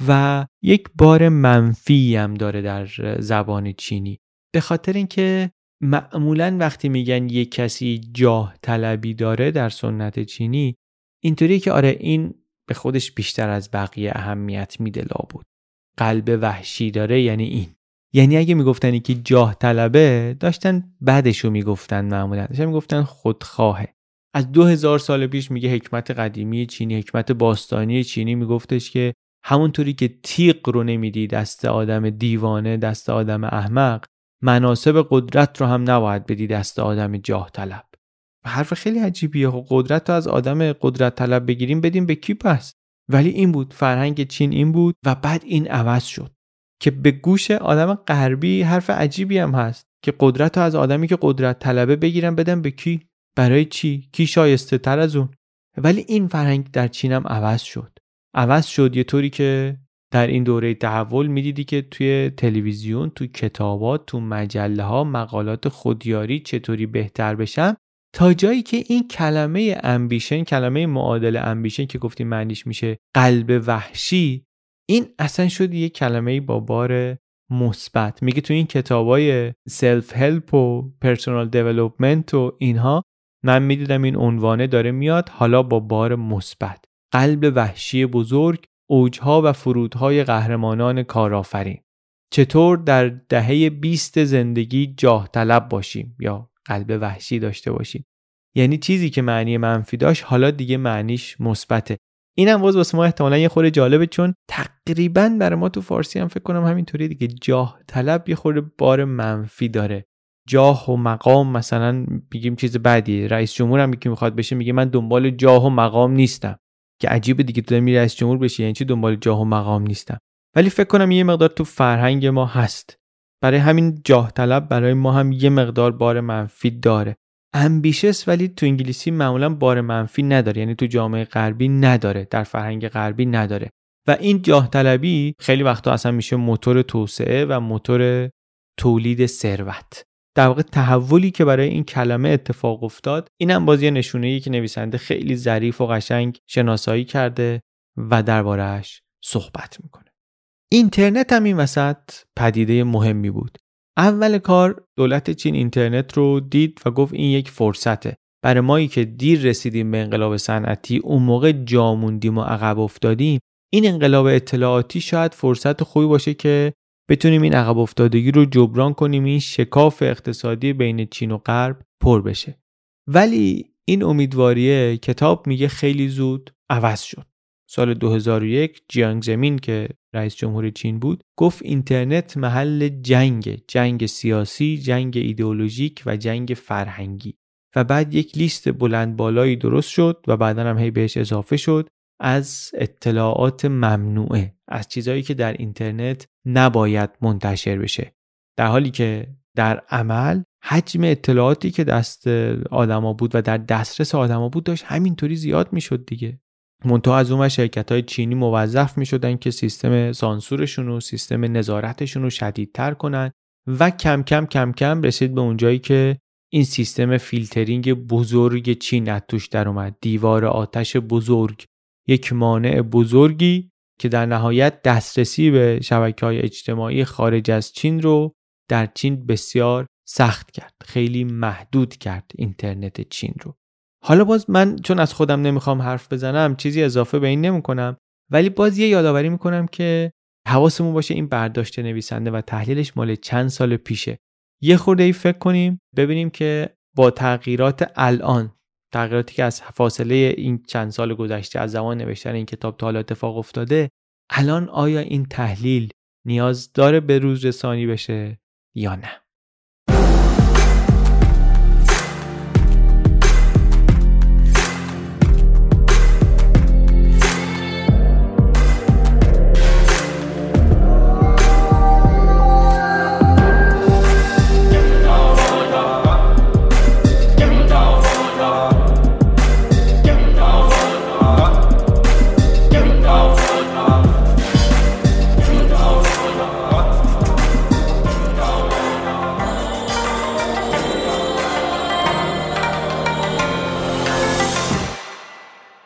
و یک بار منفی هم داره در زبان چینی. به خاطر اینکه معمولا وقتی میگن یک کسی جاه طلبی داره در سنت چینی اینطوری که آره این به خودش بیشتر از بقیه اهمیت میده بود قلب وحشی داره یعنی این. یعنی اگه می‌گفتن که جاه طلبه داشتن بعدشو می‌گفتن معمولا. داشتن می‌گفتن خودخواهه از دو هزار سال پیش میگه حکمت قدیمی چینی حکمت باستانی چینی. میگفتش که همونطوری که تیغ رو نمیدی دست آدم دیوانه دست آدم احمق مناسب قدرت رو هم نباید بدی دست آدم جاه طلب حرف خیلی عجیبیه. خب قدرت رو از آدم قدرت طلب بگیریم بدیم به کی پس؟ ولی این بود فرهنگ چین این بود و بعد این عوض شد که به گوش آدم غربی حرف عجیبی هم هست که قدرت رو از آدمی که قدرت طلبه بگیرن بدن به کی؟ برای چی؟ کی شایسته تر از اون؟ ولی این فرهنگ در چین هم عوض شد. عوض شد یه طوری که در این دوره تحول می‌دیدی که توی تلویزیون تو کتابات تو مجله ها مقالات خودیاری چطوری بهتر بشم تا جایی که این کلمه ambition کلمه معادل ambition که گفتیم معنیش میشه قلب وحشی این اصلا شد یه کلمه با بار مثبت. میگه تو این کتابای self help و personal development و اینها من می‌دیدم این عنوانه داره میاد حالا با بار مثبت. قلب وحشی بزرگ اوجها و فرودهای قهرمانان کارآفرین. چطور در دهه 20 زندگی جاه طلب باشیم یا قلب وحشی داشته باشیم؟ یعنی چیزی که معنی منفی داشت حالا دیگه معنیش مثبته. اینم باز واسه ما احتمالا یه خورده جالبه چون تقریبا برای ما تو فارسی هم فکر کنم همینطوری دیگه. جاه طلب یه خورده بار منفی داره. جاه و مقام مثلا بگیم چیز بدیه رئیس جمهور هم که می‌خواد بشه میگه من دنبال جاه و مقام نیستم. که عجیبه دیگه تو میری رئیس جمهور بشی یعنی چی دنبال جاه و مقام نیستم؟ ولی فکر کنم یه مقدار تو فرهنگ ما هست. برای همین جاه طلب برای ما هم یه مقدار بار منفی داره. امبیشس ولی تو انگلیسی معمولا بار منفی نداره یعنی تو جامعه غربی نداره در فرهنگ غربی نداره. و این جاه طلبی خیلی وقتا اصلا میشه موتور توسعه و موتور تولید ثروت. در واقع تحولی که برای این کلمه اتفاق افتاد اینم باز یه نشونه ای که نویسنده خیلی ظریف و قشنگ شناسایی کرده و دربارهش صحبت می‌کنه. اینترنت هم این وسط پدیده مهمی بود. اول کار دولت چین اینترنت رو دید و گفت این یک فرصته. برای مایی که دیر رسیدیم به انقلاب صنعتی اون موقع جا موندیم و عقب افتادیم این انقلاب اطلاعاتی شاید فرصت خوبی باشه که بتونیم این عقب افتادگی رو جبران کنیم این شکاف اقتصادی بین چین و غرب پر بشه. ولی این امیدواریه کتاب میگه خیلی زود عوض شد. سال 2001 جیانگ زمین که رئیس جمهور چین بود گفت اینترنت محل جنگ جنگ سیاسی جنگ ایدئولوژیک و جنگ فرهنگی. و بعد یک لیست بلند بالایی درست شد و بعدا هم هی بهش اضافه شد. از اطلاعات ممنوعه از چیزهایی که در اینترنت نباید منتشر بشه. در حالی که در عمل حجم اطلاعاتی که دست آدما بود و در دسترس آدما بود داشت همینطوری زیاد می‌شد دیگه. منتها از اون شرکت های چینی موظف می شدن که سیستم سانسورشون و سیستم نظارتشون رو شدیدتر کنن و کم کم کم کم رسید به اونجایی که این سیستم فیلترینگ بزرگ چین از توش در اومد. دیوار آتش بزرگ یک مانع بزرگی که در نهایت دسترسی به شبکه های اجتماعی خارج از چین رو در چین بسیار سخت کرد خیلی محدود کرد اینترنت چین رو. حالا باز من چون از خودم نمی‌خوام حرف بزنم چیزی اضافه به این نمی‌کنم ولی باز یه یادآوری می‌کنم که حواسمون باشه این برداشت نویسنده و تحلیلش مال چند سال پیشه. یه خورده ای فکر کنیم ببینیم که با تغییرات الان تغییراتی که از فاصله این چند سال گذشته از زمان نوشتن این کتاب تا حالا اتفاق افتاده الان آیا این تحلیل نیاز داره به روز رسانی بشه یا نه؟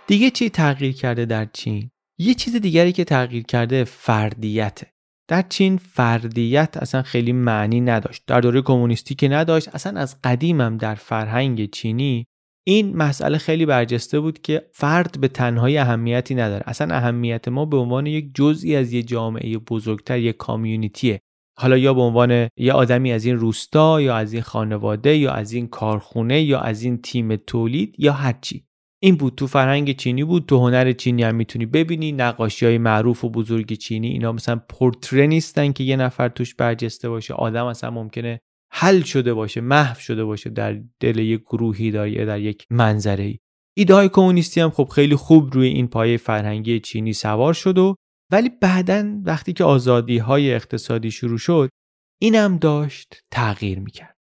دیگه چی تغییر کرده در چین؟ یه چیز دیگری که تغییر کرده فردیته. در چین فردیت اصلا خیلی معنی نداشت. در دوره کمونیستی که نداشت اصلا از قدیمم در فرهنگ چینی این مسئله خیلی برجسته بود که فرد به تنهایی اهمیتی نداره. اصلا اهمیت ما به عنوان یک جزئی از یه جامعه بزرگتر یک کامیونیتیه. حالا یا به عنوان یه آدمی از این روستا یا از این خانواده یا از این کارخونه یا از این تیم تولید یا هرچی این بود تو فرهنگ چینی بود تو هنر چینی هم می‌تونی ببینی نقاشی های معروف و بزرگ چینی اینا مثلا پورتره نیستن که یه نفر توش برجسته باشه. آدم اصلا ممکنه حل شده باشه محو شده باشه در دل یک گروهی یا در یک منظره ای ایده های کمونیستی هم خب خیلی خوب روی این پایه فرهنگی چینی سوار شد و ولی بعدا وقتی که آزادی های اقتصادی شروع شد اینم داشت تغییر می‌کرد.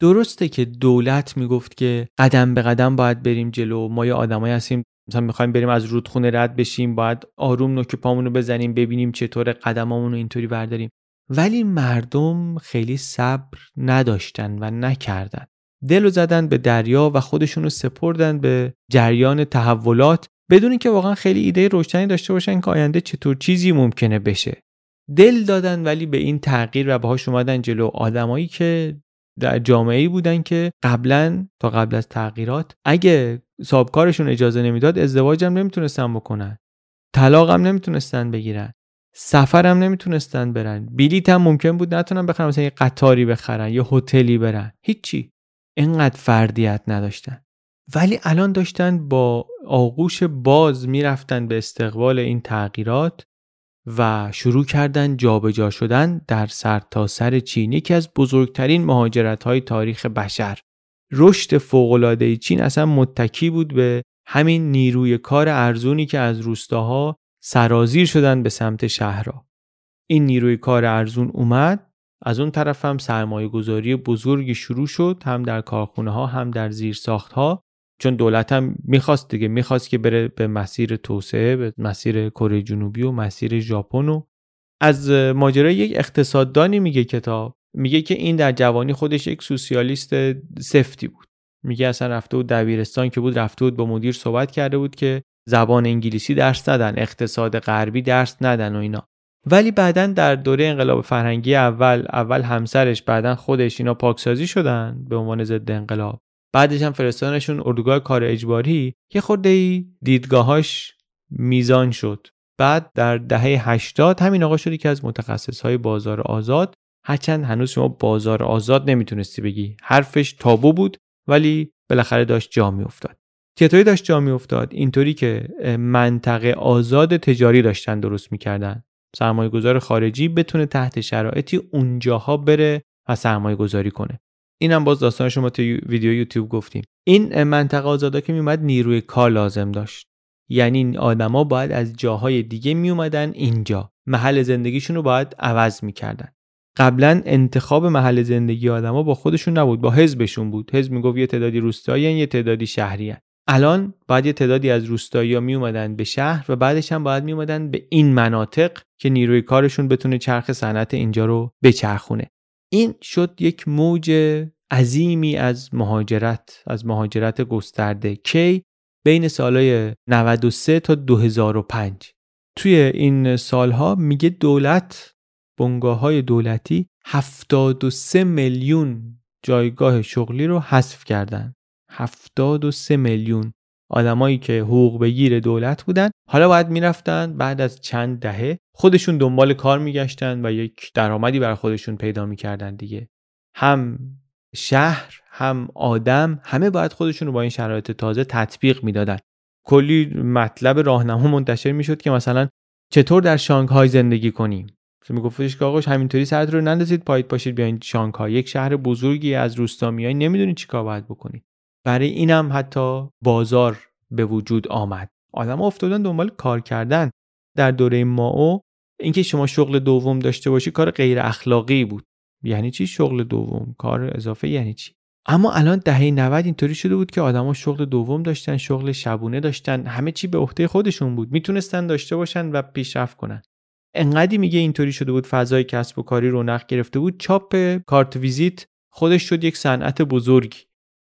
درسته که دولت می‌گفت که قدم به قدم باید بریم جلو. ما یه آدمایی هستیم مثلا می‌خوایم بریم از رودخونه رد بشیم باید آروم نوک پامون رو بزنیم ببینیم چطور قدمامون رو اینطوری برداریم. ولی مردم خیلی صبر نداشتن و نکردن. دل و زدن به دریا و خودشون رو سپردن به جریان تحولات بدون اینکه واقعا خیلی ایده روشنی داشته باشن که آینده چطور چیزی ممکنه بشه. دل دادن ولی به این تغییر و باهاش اومدن جلو. آدمایی که در جامعه ای بودن که قبلا تا قبل از تغییرات اگه صاحبکارشون اجازه نمی‌داد ازدواجم نمی‌تونستن بکنن. طلاقم نمی‌تونستن بگیرن. سفرم نمی‌تونستن برن. بلیت هم ممکن بود نتونن بخرن مثلا یه قطاری بخرن یه هتلی برن. هیچی. اینقدر فردیت نداشتن. ولی الان داشتن با آغوش باز می‌رفتن به استقبال این تغییرات. و شروع کردن جابجا شدن در سرتاسر سر چین یکی از بزرگترین مهاجرت های تاریخ بشر. رشد فوقالعاده چین اصلا متکی بود به همین نیروی کار ارزونی که از روستاها سرازیر شدن به سمت شهرها. این نیروی کار ارزون اومد از اون طرف هم سرمایه گذاری بزرگی شروع شد هم در کارخونه ها هم در زیر ساخت ها چون دولت هم می‌خواست دیگه می‌خواست که بره به مسیر توسعه به مسیر کره جنوبی و مسیر ژاپن و از ماجرای یک اقتصاددانی میگه کتاب میگه که این در جوانی خودش یک سوسیالیست سفتی بود. میگه اصلا رفته بود دبیرستان که بود رفته بود با مدیر صحبت کرده بود که زبان انگلیسی درس ندن اقتصاد غربی درس ندن و اینا. ولی بعدا در دوره انقلاب فرهنگی اول اول همسرش بعدا خودش اینا پاکسازی شدن به عنوان ضد انقلاب. بعدش هم فرستانشون اردوگاه کار اجباری یه خورده دیدگاهاش میزان شد. بعد در دهه 80 همین آقا شدی که از متخصص های بازار آزاد. هرچند هنوز شما بازار آزاد نمی‌تونستی بگی. حرفش تابو بود ولی بالاخره داشت جا میافتاد. چطوری داشت جا میافتاد. اینطوری که منطقه آزاد تجاری داشتن درست می‌کردن. سرمایه گذار خارجی بتونه تحت شرایطی اونجاها بره و سرمایه گذاری کنه. اینم باز داستان شما تو ویدیو یوتیوب گفتیم. این منطقه آزادا که میومد نیروی کار لازم داشت. یعنی آدما باید از جاهای دیگه میومدن اینجا. محل زندگیشون رو باید عوض می‌کردن. قبلا انتخاب محل زندگی آدما با خودشون نبود با حزبشون بود. حزب می‌گفت یه تعدادی روستایی یه تعدادی شهری الان باید یه تعدادی از روستایی ها می اومدن به شهر و بعدش هم باید می اومدن به این مناطق که نیروی کارشون بتونه چرخ صنعت اینجا رو بچرخونه. این شد یک موج عظیمی از مهاجرت از مهاجرت گسترده کی بین سالهای 93 تا 2005 توی این سالها میگه دولت بنگاه های دولتی 73 میلیون جایگاه شغلی رو حذف کردن. 73 میلیون. آدمایی که حقوق بگیر دولت بودن حالا باید می‌رفتن بعد از چند دهه خودشون دنبال کار میگشتن و یک درآمدی بر خودشون پیدا می‌کردن دیگه. هم شهر هم آدم همه باید خودشون رو با این شرایط تازه تطبیق می‌دادن. کلی مطلب راهنما منتشر می‌شد که مثلا چطور در شانگهای زندگی کنیم؟ میگفتش که آقاش همینطوری سرت رو نندازید پایید پاشید بیاین شانگهای. یک شهر بزرگی از روستا میای نمی‌دونی چیکار باید بکنی. برای اینم حتی بازار به وجود آمد. آدم افتادن دنبال کار کردن. در دوره ماو اینکه شما شغل دوم داشته باشی کار غیر اخلاقی بود. یعنی چی شغل دوم؟ کار اضافه یعنی چی؟ اما الان دهه 90 اینطوری شده بود که آدما شغل دوم داشتن شغل شبونه داشتن. همه چی به عهده خودشون بود. می‌تونستن داشته باشن و پیشرفت کنن. انقدی میگه اینطوری شده بود فضای کسب و کاری رونق گرفته بود. چاپ کارت ویزیت خودش شد یک صنعت بزرگی.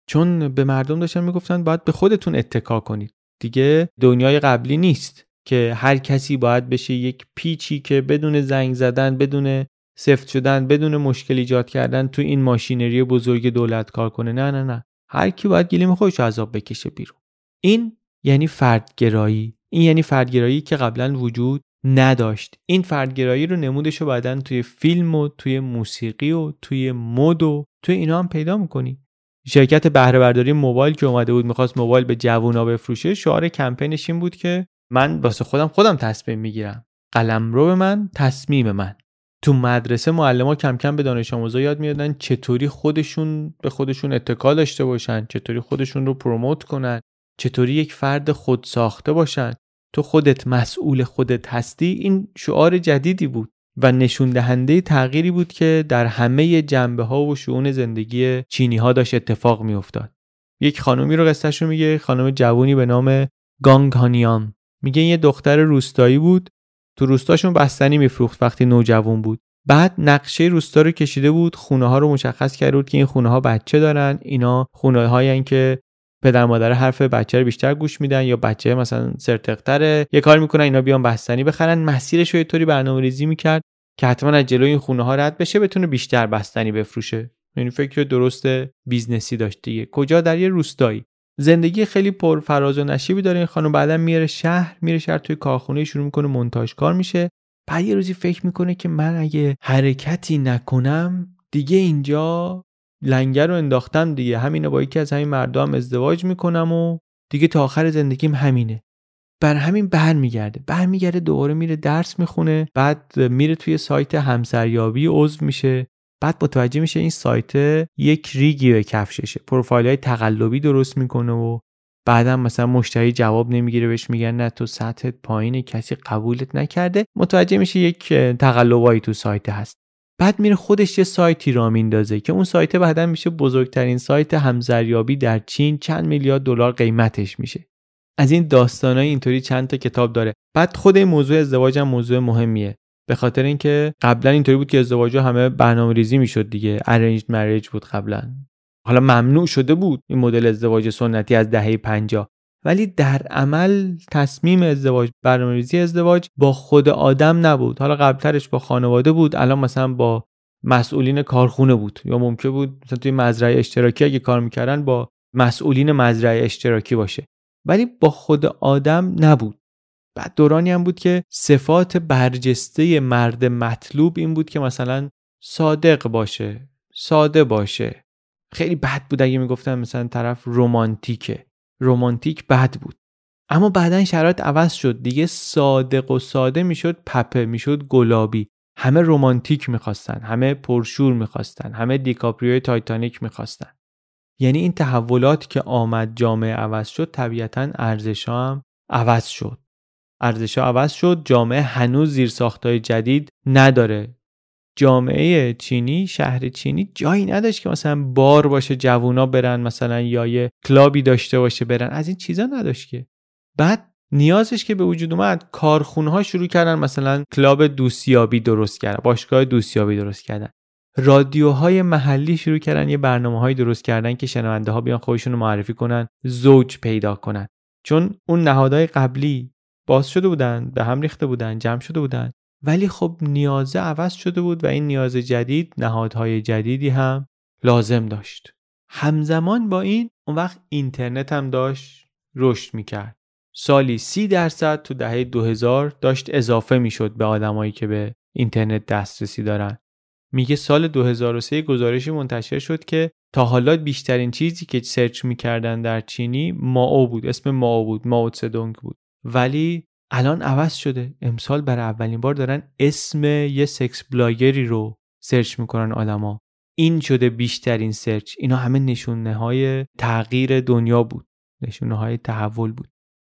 چون به مردم داشتن می‌گفتن باید به خودتون اتکا کنید. دیگه دنیای قبلی نیست که هر کسی باید بشه یک پیچی که بدون زنگ زدن بدون سفت شدن بدون مشکل ایجاد کردن تو این ماشینری بزرگ دولت کار کنه. نه نه نه. هر کی باید گلیم خودش عذاب بکشه بیرون. این یعنی فردگرایی. این یعنی فردگرایی که قبلا وجود نداشت. این فردگرایی رو نمودش رو توی فیلم و توی موسیقی و توی مد و توی اینا هم پیدا می‌کنی. شرکت بهره برداری موبایل که اومده بود می‌خواست موبایل به جوونا بفروشه شعار کمپینش این بود که من واسه خودم خودم تصمیم می‌گیرم. قلمرو من تصمیم من. تو مدرسه معلم ها کم کم به دانش آموزا یاد می‌دادن چطوری خودشون به خودشون اتکا داشته باشن چطوری خودشون رو پروموت کنن چطوری یک فرد خود ساخته باشن. تو خودت مسئول خودت هستی. این شعار جدیدی بود. و نشون دهنده تغییری بود که در همه جنبه ها و شؤون زندگی چینی ها داشت اتفاق می افتاد. یک خانومی رو قصهش رو میگه خانم جوونی به نام گانگ هانیان میگه یه دختر روستایی بود. تو روستاشون بستنی میفروخت وقتی نوجوان بود. بعد نقشه روستا رو کشیده بود خونه ها رو مشخص کرده بود که این خونه ها بچه دارن. اینا خونه هایی که پدر مادر حرف بچه رو بیشتر گوش میدن یا بچه مثلا سرتقتره. یه کار می‌کنن اینا بیان بستنی بخرن. مسیرش رو یه طوری برنامه‌ریزی می‌کرد که حتما از جلوی این خونه ها رد بشه بتونه بیشتر بستنی بفروشه. یعنی فکر درست business ی داشت دیگه. کجا؟ در یه روستایی. زندگی خیلی پر فراز و نشیبی داره این خانم. بعدا میاره شهر میره شهر توی کارخونه شروع می‌کنه مونتاژ کار میشه. بعد یه روزی فکر می‌کنه که من اگه حرکتی نکنم دیگه اینجا لنگر رو انداختم دیگه. همینه با یکی از همین مردم ازدواج می‌کنم و دیگه تا آخر زندگیم همینه. برا همین برمیگرده. برمیگرده دوباره میره درس می‌خونه. بعد میره توی سایت همسریابی عضو میشه. بعد متوجه میشه این سایت یک ریگی به کفششه. پروفایل های تقلبی درست می‌کنه و بعدم مثلا مشتری جواب نمی‌گیره بهش میگن نه تو سطحت پایین کسی قبولت نکرده. متوجه میشه یک تقلبایی تو سایت هست. بعد میره خودش یه سایتی را میندازه که اون سایت بعدا میشه بزرگترین سایت همزریابی در چین چند میلیارد دلار قیمتش میشه. از این داستانای اینطوری چند تا کتاب داره. بعد خود این موضوع ازدواج هم موضوع مهمیه. به خاطر اینکه قبلا اینطوری بود که ازدواج همه برنامه ریزی می‌شد دیگه. ارنجد مریج بود قبلا. حالا ممنوع شده بود این مدل ازدواج سنتی از دهه 50 ولی در عمل تصمیم ازدواج برنامه‌ریزی ازدواج با خود آدم نبود. حالا قبلترش با خانواده بود الان مثلا با مسئولین کارخونه بود. یا ممکن بود مثلا توی مزرعه اشتراکی اگه کار می‌کردن با مسئولین مزرعه اشتراکی باشه. ولی با خود آدم نبود. بعد دورانی هم بود که صفات برجسته مرد مطلوب این بود که مثلا صادق باشه ساده باشه. خیلی بد بود اگه می‌گفتن مثلا طرف رومانتیکه رومانتیک بد بود. اما بعدا شرایط عوض شد. دیگه صادق و ساده می‌شد پپه می‌شد گلابی. همه رومانتیک می‌خواستن همه پرشور می‌خواستن همه دیکاپریوی تایتانیک می‌خواستن. یعنی این تحولات که آمد جامعه عوض شد طبیعتا ارزش هم عوض شد. ارزش عوض شد جامعه هنوز زیر ساختای جدید نداره. جامعه چینی شهر چینی جایی نداشت که مثلا بار باشه جوونا برن مثلا یا یه کلابی داشته باشه برن. از این چیزا نداشت که. بعد نیازش که به وجود اومد کارخونه ها شروع کردن مثلا کلاب دوستیابی درست کردن باشگاه دوستیابی درست کردن. رادیوهای محلی شروع کردن یه برنامه های درست کردن که شنونده ها بیان خودشون رو معرفی کنن زوج پیدا کنن. چون اون نهادهای قبلی باز شده بودن به هم ریخته بودن جمع شده بودن. ولی خب نیازه عوض شده بود و این نیاز جدید نهادهای جدیدی هم لازم داشت. همزمان با این اون وقت اینترنت هم داشت رشد می‌کرد. سالی سی درصد تو دهه 2000 داشت اضافه می‌شد به آدمایی که به اینترنت دسترسی دارن. میگه سال 2003 گزارشی منتشر شد که تا حالا بیشترین چیزی که سرچ می‌کردن در چینی ماو بود اسم ماو بود ماو تسدونگ بود. ولی الان عوض شده. امسال برای اولین بار دارن اسم یه sex blogger ی رو سرچ می‌کنن آدما. این شده بیشترین سرچ. اینا همه نشونه های تغییر دنیا بود. نشونه های تحول بود.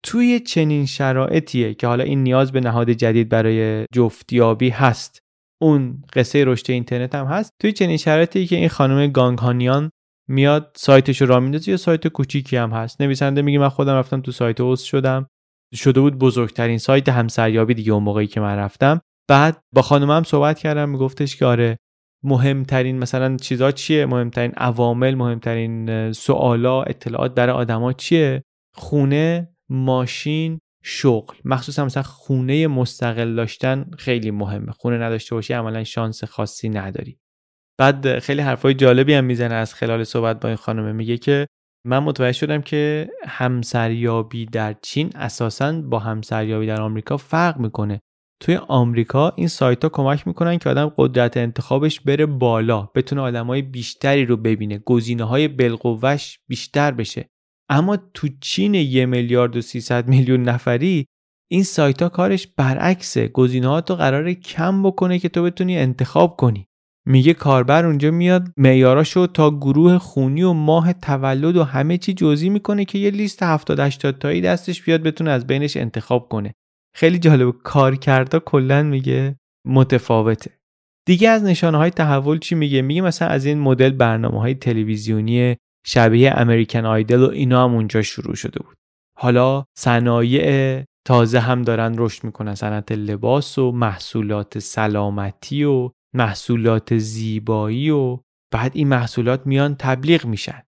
توی چنین شرایطیه که حالا این نیاز به نهاد جدید برای جفتیابی هست. اون قصه رشد اینترنت هم هست. توی چنین شرایطی که این خانم گونگ هایان میاد سایتش رو راه میندازه یه سایت کوچیکی هم هست. نویسنده میگه من خودم رفتم تو سایت عضو شدم. شده بود بزرگترین سایت همسریابی دیگه اون موقعی که من رفتم. بعد با خانمم صحبت کردم میگفتش که آره مهمترین مثلا چیزا چیه؟ مهمترین عوامل مهمترین سوالا اطلاعات برای آدما چیه؟ خونه ماشین شغل. مخصوصا مثلا خونه مستقل داشتن خیلی مهمه. خونه نداشته باشی عملا شانس خاصی نداری. بعد خیلی حرفای جالبی هم می‌زنه از خلال صحبت با این خانمه میگه که من متوجه شدم که همسریابی در چین اساسا با همسریابی در آمریکا فرق می‌کنه. توی آمریکا این سایت ها کمک می‌کنن که آدم قدرت انتخابش بره بالا بتونه آدمای بیشتری رو ببینه گزینه های بالقوهش بیشتر بشه. اما تو چین یه میلیارد و 300 میلیون نفری این سایت ها کارش برعکسه. گزینه ها تو قرار کم بکنه که تو بتونی انتخاب کنی. میگه کاربر اونجا میاد معیاراشو تا گروه خونی و ماه تولد و همه چی جزئی می‌کنه که یه لیست 70 80 تایی دستش بیاد بتونه از بینش انتخاب کنه. خیلی جالب کار کرده کلا میگه متفاوته. دیگه از نشانه های تحول چی میگه؟ میگه مثلا از این مدل برنامه های تلویزیونی شبیه امریکن آیدل و اینا هم اونجا شروع شده بود. حالا صنایع تازه هم دارن رشد می‌کنن صنعت لباس و محصولات سلامتی و محصولات زیبایی و بعد این محصولات میان تبلیغ میشن.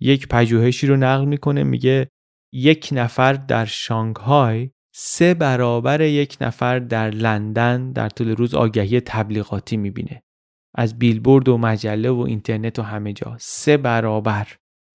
یک پژوهشی رو نقل می‌کنه میگه یک نفر در شانگهای سه برابر یک نفر در لندن در طول روز آگهی تبلیغاتی می‌بینه. از بیلبورد و مجله و اینترنت و همه جا. سه برابر.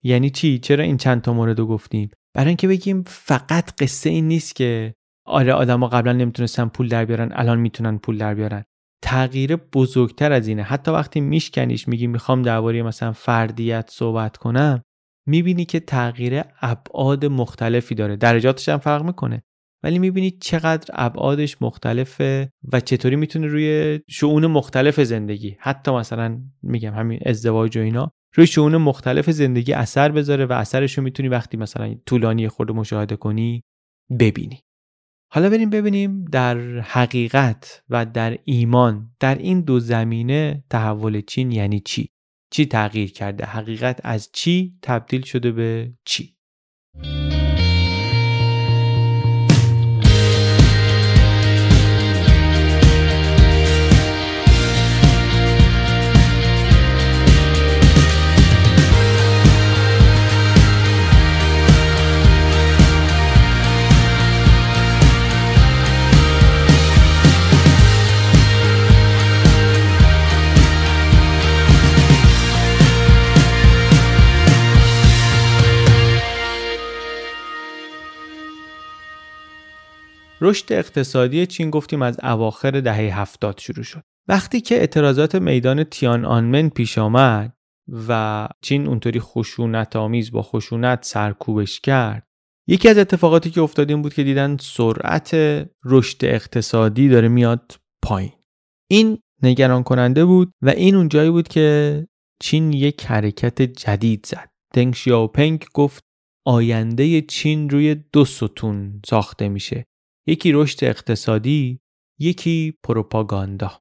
یعنی چی؟ چرا این چند تا مورد رو گفتیم؟ برای اینکه بگیم فقط قصه این نیست که آره آدما قبلا نمی‌تونستن پول در بیارن الان می‌تونن پول در بیارن. تغییر بزرگتر از اینه. حتی وقتی میشکنیش میگی می‌خوام درباره مثلا فردیت صحبت کنم می‌بینی که تغییر ابعاد مختلفی داره. درجاتش هم فرق می‌کنه. ولی می‌بینی چقدر ابعادش مختلفه و چطوری می‌تونه روی شعون مختلف زندگی حتی مثلا میگم همین ازدواج و اینا روی شعون مختلف زندگی اثر بذاره و اثرش رو می‌تونی وقتی مثلا طولانی خود مشاهده کنی ببینی. حالا بریم ببینیم در حقیقت و در ایمان در این دو زمینه تحول چین یعنی چی؟ چی تغییر کرده؟ حقیقت از چی تبدیل شده به چی؟ رشد اقتصادی چین گفتیم از اواخر دهه هفتاد شروع شد. وقتی که اعتراضات میدان تیان آنمن پیش آمد و چین اونطوری خشونت آمیز با خشونت سرکوبش کرد یکی از اتفاقاتی که افتاد این بود که دیدن سرعت رشد اقتصادی داره میاد پایین. این نگران کننده بود و این اون جایی بود که چین یک حرکت جدید زد. دنگ شیاوپنگ گفت آینده چین روی دو ستون ساخته میشه. یکی رشد اقتصادی یکی پروپاگاندا.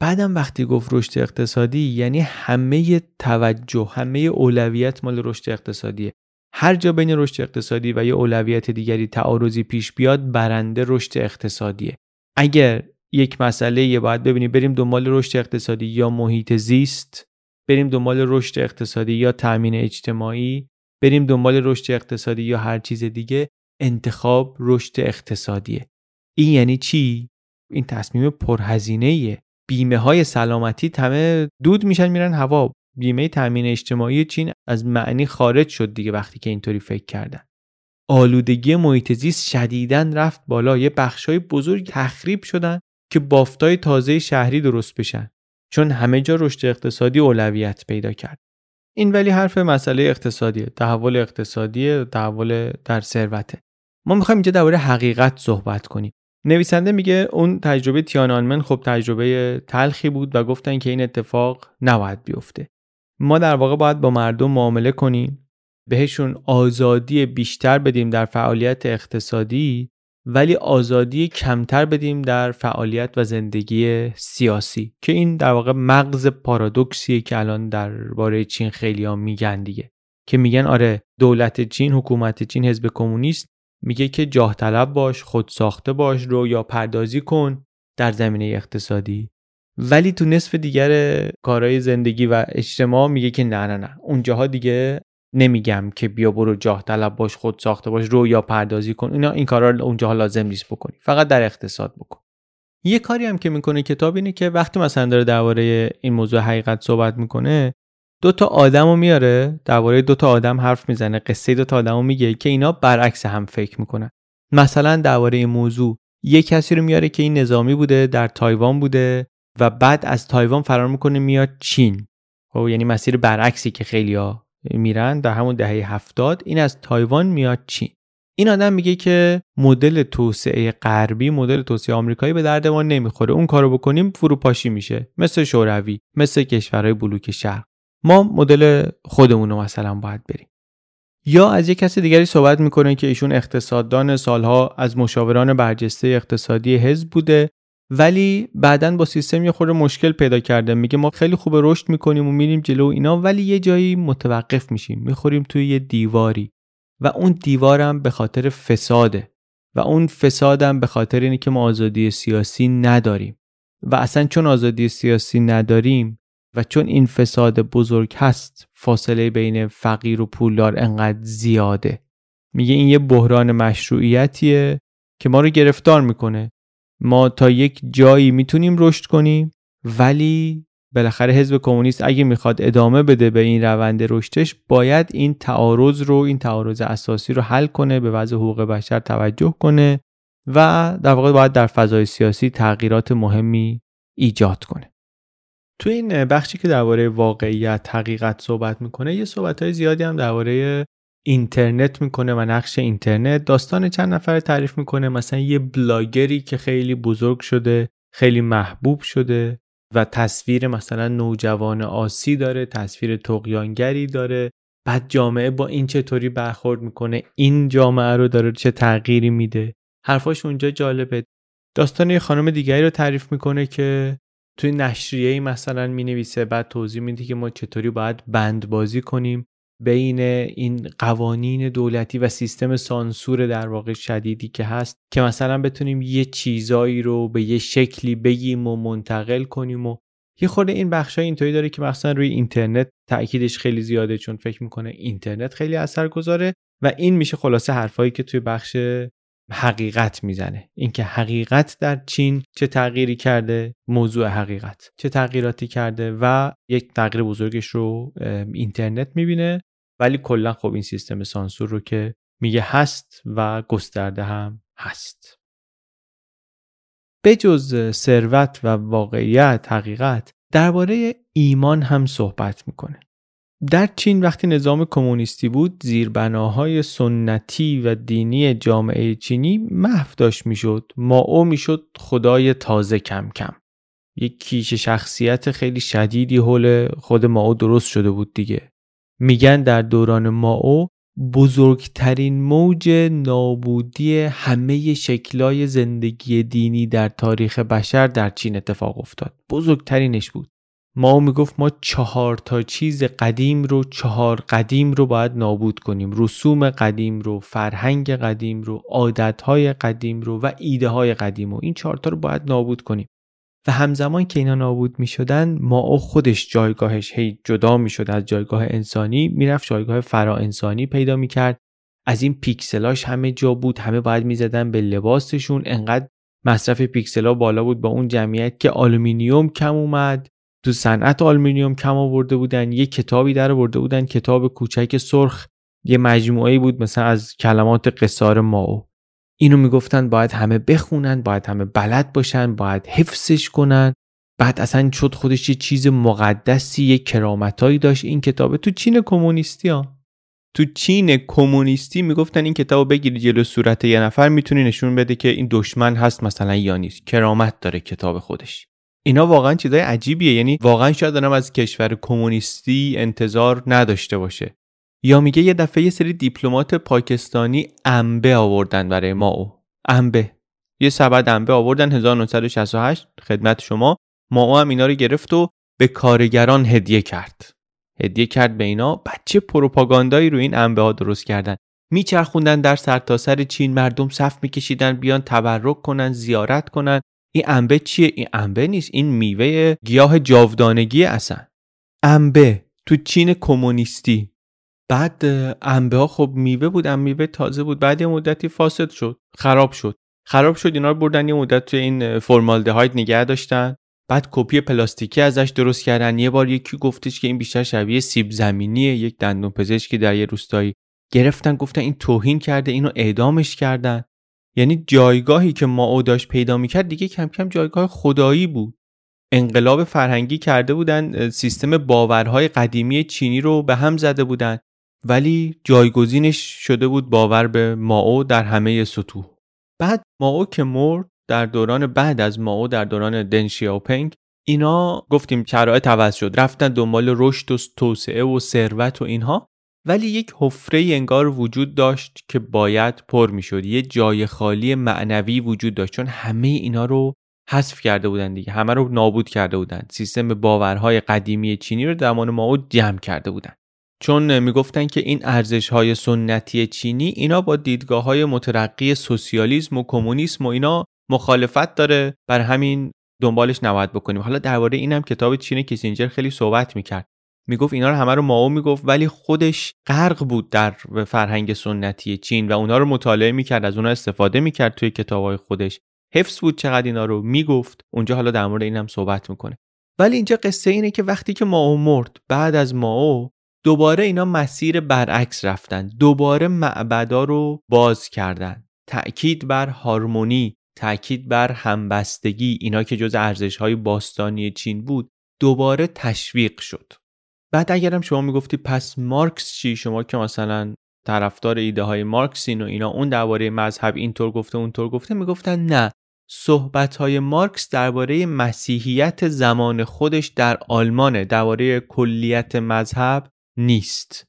بعدم وقتی گفت رشد اقتصادی یعنی همه توجه همه اولویت مال رشد اقتصادیه. هر جا بین رشد اقتصادی و یه اولویت دیگری تعارضی پیش بیاد برنده رشد اقتصادیه. اگر یک مسئله یه باید ببینیم بریم دنبال رشد اقتصادی یا محیط زیست بریم دنبال رشد اقتصادی یا تامین اجتماعی بریم دنبال رشد اقتصادی یا هر چیز دیگه انتخاب رشد اقتصادیه. این یعنی چی؟ این تصمیم پرهزینه بیمه های سلامتی همه دود میشن میرن هوا. بیمه تامین اجتماعی چین از معنی خارج شد دیگه وقتی که اینطوری فکر کردن. آلودگی محیط زیست شدیداً رفت بالا. یه بخشای بزرگ تخریب شدن که بافتای تازه شهری درست بشن. چون همه جا رشد اقتصادی اولویت پیدا کرد. این ولی حرف مسئله اقتصادیه. تحول اقتصادی تحول در ثروته. ما می‌خوایم اینجا درباره حقیقت صحبت کنیم. نویسنده میگه اون تجربه تیانانمن خب تجربه تلخی بود و گفتن که این اتفاق نباید بیفته. ما در واقع باید با مردم معامله کنیم بهشون آزادی بیشتر بدیم در فعالیت اقتصادی ولی آزادی کمتر بدیم در فعالیت و زندگی سیاسی که این در واقع مغز پارادوکسیه که الان درباره چین خیلی ها میگن دیگه. که میگن آره دولت چین حکومت چین حزب کمونیست میگه که جاه طلب باش خود ساخته باش رو یا پردازی کن در زمینه اقتصادی. ولی تو نصف دیگر کارهای زندگی و اجتماع میگه که نه نه نه. اونجاها دیگه نمیگم که بیا برو جاه طلب باش خود ساخته باش رو یا پردازی کن. اینا این کارا اونجاها لازم نیست بکنی. فقط در اقتصاد بکن. یه کاری هم که می‌کنه کتاب اینه که وقتی مثلا داره درباره این موضوع حقیقت صحبت می‌کنه دو تا آدم رو میاره درباره دو تا آدم حرف می‌زنه قصه دو تا آدم رو میگه که اینا برعکس هم فکر می‌کنن. مثلا درباره موضوع یه کسی رو میاره که این نظامی بوده در تایوان بوده و بعد از تایوان فرار می‌کنه میاد چین. خب یعنی مسیر برعکسی که خیلیا میرن در همون دهه هفتاد این از تایوان میاد چین. این آدم میگه که مدل توسعه غربی مدل توسعه آمریکایی به درد ما نمی‌خوره. اون کارو بکنیم فروپاشی میشه. مثل شوروی مثل کشورهای بلوک شرق. ما مدل خودمون رو مثلا باید بریم. یا از یک کسی دیگری صحبت می‌کنه که ایشون اقتصاددان سالها از مشاوران برجسته اقتصادی حزب بوده ولی بعدا با سیستم یه خورده مشکل پیدا کرده. میگه ما خیلی خوب رشد می‌کنیم و میریم جلو اینا ولی یه جایی متوقف میشیم. می‌خوریم توی یه دیواری. و اون دیوارم به خاطر فساده. و اون فسادم به خاطر اینه که ما آزادی سیاسی نداریم. و اصلا چون آزادی سیاسی نداریم و چون این فساد بزرگ هست فاصله بین فقیر و پولدار انقدر زیاده. میگه این یه بحران مشروعیتیه که ما رو گرفتار می‌کنه. ما تا یک جایی می‌تونیم رشد کنیم ولی بالاخره حزب کمونیست اگه می‌خواد ادامه بده به این روند رشدش باید این تعارض رو این تعارض اساسی رو حل کنه به وضع حقوق بشر توجه کنه و در واقع باید در فضای سیاسی تغییرات مهمی ایجاد کنه. تو این بخشی که درباره واقعیت حقیقت صحبت می‌کنه یه صحبت های زیادی هم درباره اینترنت می‌کنه و نقش اینترنت. داستان چند نفر تعریف می‌کنه. مثلا یه بلاگری که خیلی بزرگ شده خیلی محبوب شده و تصویر مثلا نوجوان آسی داره تصویر تقیانگری داره. بعد جامعه با این چطوری برخورد می‌کنه این جامعه رو داره چه تغییری میده. حرفاش اونجا جالبه. داستان یه خانم دیگری رو تعریف می‌کنه که توی نشریه مثلا می‌نویسه بعد توضیح میده که ما چطوری باید بند بازی کنیم بین این قوانین دولتی و سیستم سانسور در واقع شدیدی که هست که مثلا بتونیم یه چیزایی رو به یه شکلی بگیم و منتقل کنیم و یه خورده این بخشای اینطوری داره که مثلا روی اینترنت تاکیدش خیلی زیاده چون فکر می‌کنه اینترنت خیلی اثر گذاره و این میشه خلاصه حرفایی که توی بخش حقیقت می‌زنه. اینکه حقیقت در چین چه تغییری کرده موضوع حقیقت. چه تغییراتی کرده و یک تغییر بزرگش رو اینترنت می‌بینه. ولی کلا خب این سیستم سانسور رو که میگه هست و گسترده هم هست. بجز ثروت و واقعیت حقیقت درباره ایمان هم صحبت می‌کنه. در چین وقتی نظام کمونیستی بود زیربناهای سنتی و دینی جامعه چینی محو داشت می‌شد. ماو می‌شد خدای تازه کم کم. یک کیش شخصیت خیلی شدیدی حول خود ماو درست شده بود دیگه. میگن در دوران ماو بزرگترین موج نابودی همه شکلای زندگی دینی در تاریخ بشر در چین اتفاق افتاد. بزرگترینش بود. ما می‌گفت ما چهار تا چیز قدیم رو چهار قدیم رو باید نابود کنیم. رسوم قدیم رو فرهنگ قدیم رو عادتهای قدیم رو و ایده های قدیم رو. این چهار تا رو باید نابود کنیم. و همزمان که اینا نابود می شدن مائو خودش جایگاهش هی جدا می شد از جایگاه انسانی می‌رفت جایگاه فرا انسانی پیدا می کرد از این پیکسلاش همه جا بود. همه باید می زدن به لباسشون. انقدر مصرف پیکسلا بالا بود با اون جمعیت که آلومینیوم کم اومد. تو صنعت آلومینیوم کم آورده بودن یه کتابی در آورده بودن کتاب کوچک سرخ یه مجموعه بود مثلا از کلمات قصار مائو. اینو می‌گفتن باید همه بخونن باید همه بلد باشن باید حفظش کنن. بعد اصلا شد خودش یه چیز مقدسی یه کرامتایی داشت این کتابه. تو چین کمونیستی ها. تو چین کمونیستی می‌گفتن این کتابو بگیری جلو صورت یه نفر می‌تونی نشون بده که این دشمن هست مثلا یا نیست. کرامت داره کتاب خودش. اینا واقعا چیزای عجیبیه. یعنی واقعا شاید دارم از کشور کمونیستی انتظار نداشته باشه. یا میگه یه دفعه یه سری دیپلمات پاکستانی انبه آوردن برای ما او. انبه. یه سبد انبه آوردن 1968 خدمت شما. ما او هم اینا رو گرفت و به کارگران هدیه کرد. هدیه کرد به اینا. بچه پروپاگاندایی رو این انبه ها درست کردن. میچرخوندن در سرتاسر سر چین مردم صف میکشیدن بیان تبرک کنن زیارت کنن. این انبه چیه؟ این انبه نیست. این میوه گیاه جاودانگی اصلا. انبه تو چین کمونیستی. بعد انبه ها خب میوه بود میوه تازه بود. بعد یه مدتی فاسد شد. خراب شد. خراب شد اینا رو بردن. یه مدت تو این فرمالدهاید نگه داشتن. بعد کپی پلاستیکی ازش درست کردن. یه بار یکی گفتش که این بیشتر شبیه سیب زمینیه. یک دندون پزشکی در یه روستایی گرفتن گفتن این توهین کرده اینو اعدامش کردن. یعنی جایگاهی که ما او داشت پیدا می‌کرد دیگه کم کم جایگاه خدایی بود. انقلاب فرهنگی کرده بودن سیستم باورهای قدیمی چینی رو به هم زده بودن ولی جایگزینش شده بود باور به ماو در همه سطوح. بعد ماو که مرد در دوران بعد از ماو در دوران دن شیاوپنگ اینا گفتیم شرایط عوض شد. رفتن دنبال رشد و توسعه و ثروت و اینها. ولی یک حفره انگار وجود داشت که باید پر می‌شد. یه جای خالی معنوی وجود داشت چون همه اینا رو حذف کرده بودن دیگه. همه رو نابود کرده بودن. سیستم باورهای قدیمی چینی رو زمان ماو جمع کرده بودن. چون می‌گفتن که این ارزش های سنتی چینی اینا با دیدگاه های مترقی سوسیالیسم و کمونیسم و اینا مخالفت داره. بر همین دنبالش نباید بکنیم. حالا درباره اینم کتاب چین کیسینجر خیلی صحبت می‌کرد. می‌گفت اینا رو همه رو ماو می‌گفت ولی خودش غرق بود در فرهنگ سنتی چین و اونا رو مطالعه می‌کرد از اونا استفاده می‌کرد توی کتابهای خودش. حفظ بود چقدر اینا رو می‌گفت. اونجا حالا در مورد اینم صحبت می‌کنه. ولی اینجا قصه اینه که وقتی که ماو مرد بعد از ماو دوباره اینا مسیر برعکس رفتن. دوباره معبدا رو باز کردن. تأکید بر هارمونی تأکید بر همبستگی اینا که جز ارزش های باستانی چین بود دوباره تشویق شد. بعد اگرم شما می‌گفتی پس مارکس چی؟ شما که مثلا طرفدار ایده های مارکسین و اینا اون درباره مذهب اینطور گفته اونطور گفته می‌گفتن نه. صحبت های مارکس درباره مسیحیت زمان خودش در آلمان درباره کلیت مذهب نیست.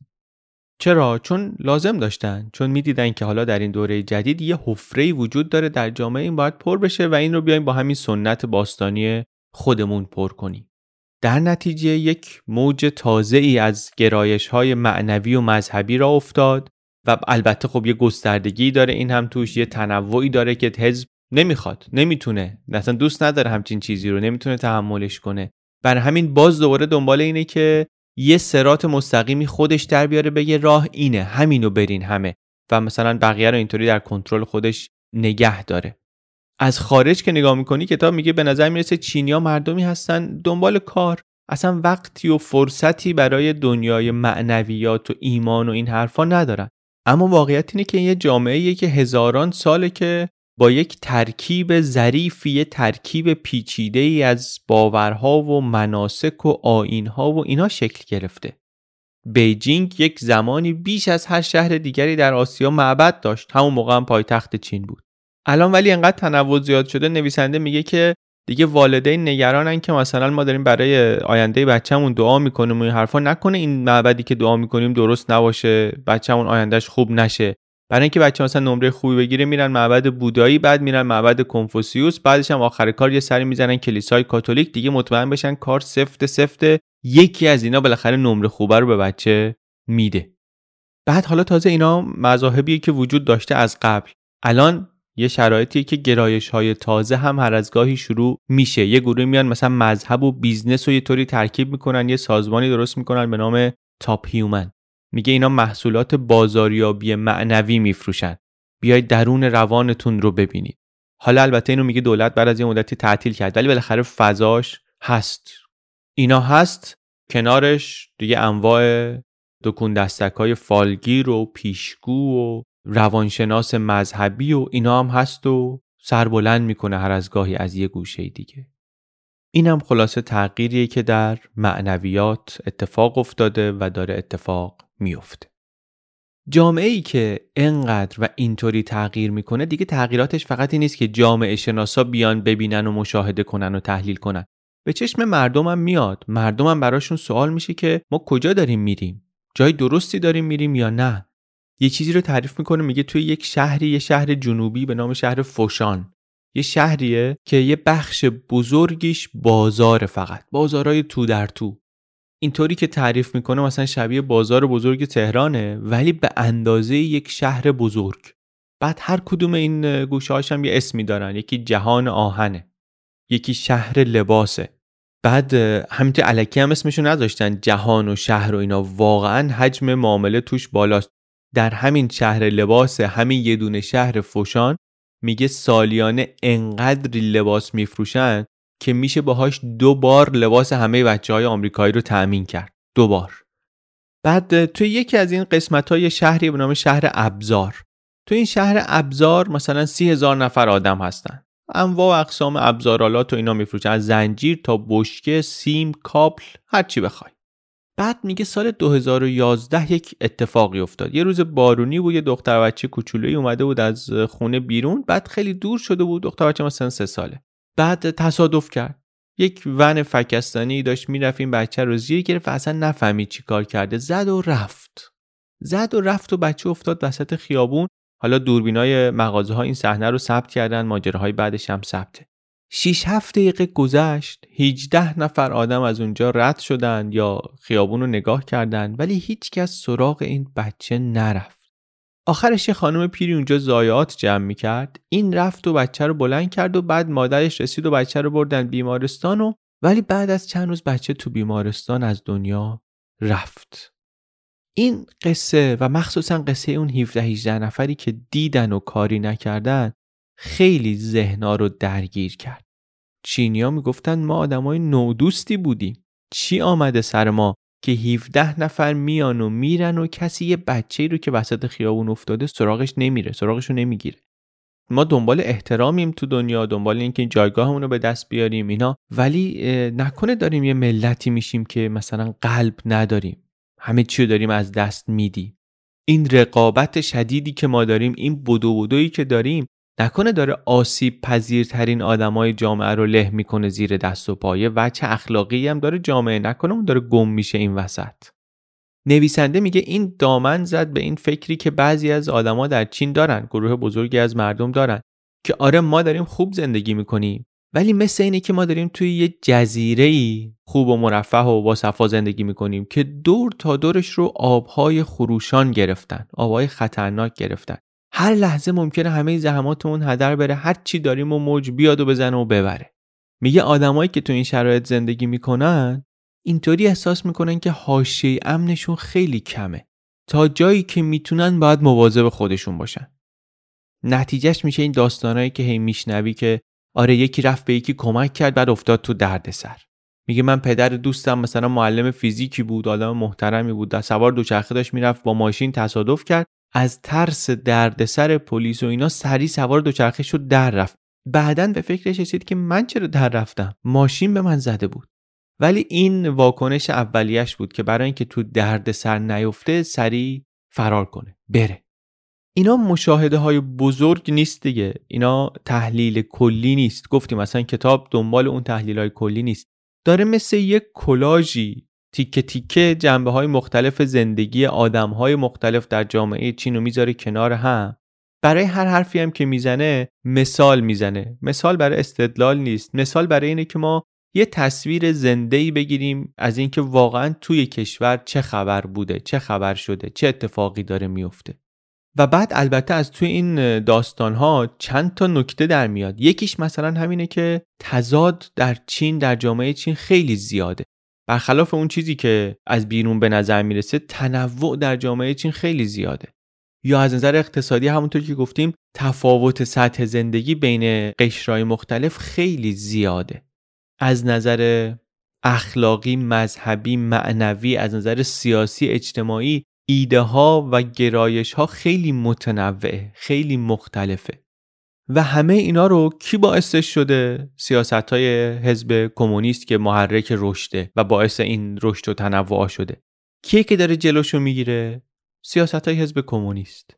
چرا؟ چون لازم داشتن. چون می‌دیدن که حالا در این دوره جدید یه حفره وجود داره در جامعه این باید پر بشه و این رو بیایم با همین سنت باستانی خودمون پر کنیم. در نتیجه یک موج تازه ای از گرایش های معنوی و مذهبی را افتاد و البته خب یه گستردگی داره این هم توش یه تنوعی داره که حزب نمی‌خواد نمی‌تونه اصلا دوست نداره همچین چیزی رو نمی‌تونه تحملش کنه. بر همین باز دوباره دنبال اینه که یه سرات مستقیمی خودش در بیاره بگه راه اینه همینو برین همه. و مثلا بقیه رو اینطوری در کنترل خودش نگه داره. از خارج که نگاه می‌کنی کتاب میگه به نظر می‌رسه چینیا مردمی هستن دنبال کار. اصلا وقتی و فرصتی برای دنیای معنویات و ایمان و این حرفا ندارن. اما واقعیت اینه که یه جامعه که هزاران ساله که با یک ترکیب ظریفی یه ترکیب پیچیده ای از باورها و مناسک و آینها و اینا شکل گرفته. بیجینگ یک زمانی بیش از هر شهر دیگری در آسیا معبد داشت. همون موقع هم پایتخت چین بود. الان ولی انقدر تنوع زیاد شده نویسنده میگه که دیگه والدین نگرانن که مثلا ما داریم برای آینده بچه‌مون دعا می‌کنیم و این حرفا. نکنه این معبدی که دعا می‌کنیم درست نباشه بچه‌مون آیندهش خوب نشه. برای اینکه بچه مثلا نمره خوبی بگیره میرن معبد بودایی بعد میرن معبد کنفوسیوس بعدش هم آخر کار یه سری می‌زنن کلیسای کاتولیک. دیگه مطمئن بشن کار سفت سفته یکی از اینا بالاخره نمره خوبه رو به بچه میده. بعد حالا تازه اینا مذاهبیه که وجود داشته از قبل. الان یه شرایطی که گرایش های تازه هم هر از گاهی شروع میشه. یه گروه میان مثلا مذهب و business و یه طوری ترکیب می‌کنن یه سازمانی درست می‌کنن به نام تاپ هیومن میگه اینا محصولات بازاریابی معنوی میفروشن. بیاید درون روانتون رو ببینید. حالا البته اینو میگه دولت بعد از یه مدتی تعطیل کرد ولی بالاخره فضاش هست. اینا هست کنارش دیگه انواع دکون دستک های فالگیر و پیشگو و روانشناس مذهبی و اینا هم هست و سربلند می‌کنه هر از گاهی از یه گوشه دیگه. اینم خلاصه تغییریه که در معنویات اتفاق افتاده و داره اتفاق میفته جامعه ای که انقدر و اینطوری تغییر می‌کنه دیگه تغییراتش فقط این نیست که جامعه شناسا بیان ببینن و مشاهده کنن و تحلیل کنن. به چشم مردمم میاد. مردمم براشون سوال میشه که ما کجا داریم میریم؟ جای درستی داریم میریم یا نه؟ یه چیزی رو تعریف می‌کنه میگه توی یک شهری یه شهر جنوبی به نام شهر فوشان. یه شهریه که یه بخش بزرگیش بازار فقط بازارای تو در تو. اینطوری که تعریف می‌کنه مثلا شبیه بازار بزرگ تهرانه ولی به اندازه یک شهر بزرگ. بعد هر کدوم این گوشه هم یه اسمی دارن یکی جهان آهنه یکی شهر لباسه. بعد همینطور علکی هم اسمشو نذاشتن جهان و شهر و اینا. واقعا حجم معامله توش بالاست. در همین شهر لباس همین یه دونه شهر فوشان میگه سالیانه انقدری لباس میفروشن که میشه باهاش دو بار لباس همه بچه های آمریکایی رو تأمین کرد. دو بار. بعد توی یکی از این قسمت های شهری به نام شهر ابزار. تو این شهر ابزار مثلا سی هزار نفر آدم هستن. انواع و اقسام ابزارالات و اینا میفروشن. از زنجیر تا بشکه سیم کابل هر چی بخوای. بعد میگه سال 2011 یک اتفاقی افتاد. یه روز بارونی بود یه دختر بچه کوچولویی اومده بود از خونه بیرون بعد خیلی دور شده بود. دختر بچه مثلا سه ساله. بعد تصادف کرد. یک ون فکستانی داشت می‌رفت این بچه رو زیر گرفت و اصلا نفهمید چی کار کرده. زد و رفت. زد و رفت و بچه افتاد وسط خیابون. حالا دوربینای مغازه ها این صحنه رو ثبت کردن ماجراهای بعدش هم ثبته. 6 7 دقیقه گذشت 18 نفر آدم از اونجا رد شدن یا خیابون رو نگاه کردن ولی هیچ کس سراغ این بچه نرفت. آخرش یه خانم پیری اونجا زایات جمع می کرد این رفت و بچه رو بلند کرد و بعد مادرش رسید و بچه رو بردن بیمارستان و ولی بعد از چند روز بچه تو بیمارستان از دنیا رفت. این قصه و مخصوصا قصه اون 17 18 نفری که دیدن و کاری نکردن خیلی ذهنا رو درگیر کرد. چینیا می‌گفتن ما آدمای نودوستی بودیم. چی آمده سر ما که 17 نفر میان و میرن و کسی یه بچه رو که وسط خیابون افتاده سراغش نمیره سراغش رو نمی‌گیره. ما دنبال احترامیم تو دنیا دنبال اینکه این جایگاهمون رو به دست بیاریم اینا. ولی نکنه داریم یه ملتی میشیم که مثلا قلب نداریم. همه چی رو داریم از دست میدی این رقابت شدیدی که ما داریم این بدو بدویی که داریم نکنه داره آسیب پذیرترین آدمای جامعه رو له می‌کنه زیر دست و پایه و چه اخلاقی هم داره جامعه نکنه اون داره گم میشه این وسط. نویسنده میگه این دامن زد به این فکری که بعضی از آدما در چین دارن گروه بزرگی از مردم دارن که آره ما داریم خوب زندگی می‌کنیم ولی مثل اینه که ما داریم توی یه جزیره ای خوب و مرفه و با صفا زندگی می‌کنیم که دور تا دورش رو آبهای خروشان گرفتن آبهای خطرناک گرفتن. هر لحظه ممکنه همه زحماتمون هدر بره هر چی داریم و موج بیاد و بزنه و ببره. میگه آدمایی که تو این شرایط زندگی می‌کنن اینطوری احساس می‌کنن که حاشیه امنشون خیلی کمه. تا جایی که می‌تونن باید مواظب خودشون باشن. نتیجهش میشه این داستانایی که هی میشنوی که آره یکی رفت به یکی کمک کرد بعد افتاد تو دردسر میگه من پدر دوستم مثلا معلم فیزیکی بود آدم محترمی بود در سوار دوچرخه داشت می‌رفت با ماشین تصادف کرد. از ترس دردسر پلیس و اینا سری سوار دوچرخه شد در رفت. بعدا به فکرش رسید که من چرا در رفتم؟ ماشین به من زده بود. ولی این واکنش اولیش بود که برای اینکه تو دردسر نیفته سری فرار کنه. بره. اینا مشاهده های بزرگ نیست دیگه. اینا تحلیل کلی نیست. گفتیم مثلا کتاب دنبال اون تحلیل های کلی نیست. داره مثل یک کلاژی تیکه تیکه جنبه های مختلف زندگی آدم های مختلف در جامعه چین رو می‌ذاره کنار هم. برای هر حرفی هم که می‌زنه مثال می‌زنه. مثال برای استدلال نیست. مثال برای اینه که ما یه تصویر زنده بگیریم از اینکه واقعا توی کشور چه خبر بوده چه خبر شده چه اتفاقی داره میفته و بعد البته از توی این داستان ها چند تا نکته در میاد. یکیش مثلا همینه که تضاد در چین در جامعه چین خیلی زیاده. برخلاف اون چیزی که از بیرون به نظر می‌رسه تنوع در جامعه چین خیلی زیاده. یا از نظر اقتصادی همونطور که گفتیم تفاوت سطح زندگی بین قشرهای مختلف خیلی زیاده. از نظر اخلاقی مذهبی معنوی از نظر سیاسی اجتماعی ایده ها و گرایش ها خیلی متنوعه خیلی مختلفه. و همه اینا رو کی باعثش شده سیاست های حزب کمونیست که محرک رشده و باعث این رشد و تنوع شده؟ کیه که داره جلوشو می‌گیره؟ سیاست های حزب کمونیست.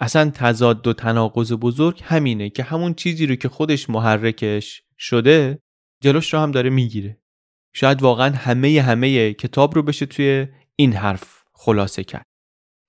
اصلا تضاد و تناقض بزرگ همینه که همون چیزی رو که خودش محرکش شده جلوش رو هم داره می‌گیره. شاید واقعا همه همه کتاب رو بشه توی این حرف خلاصه کرد.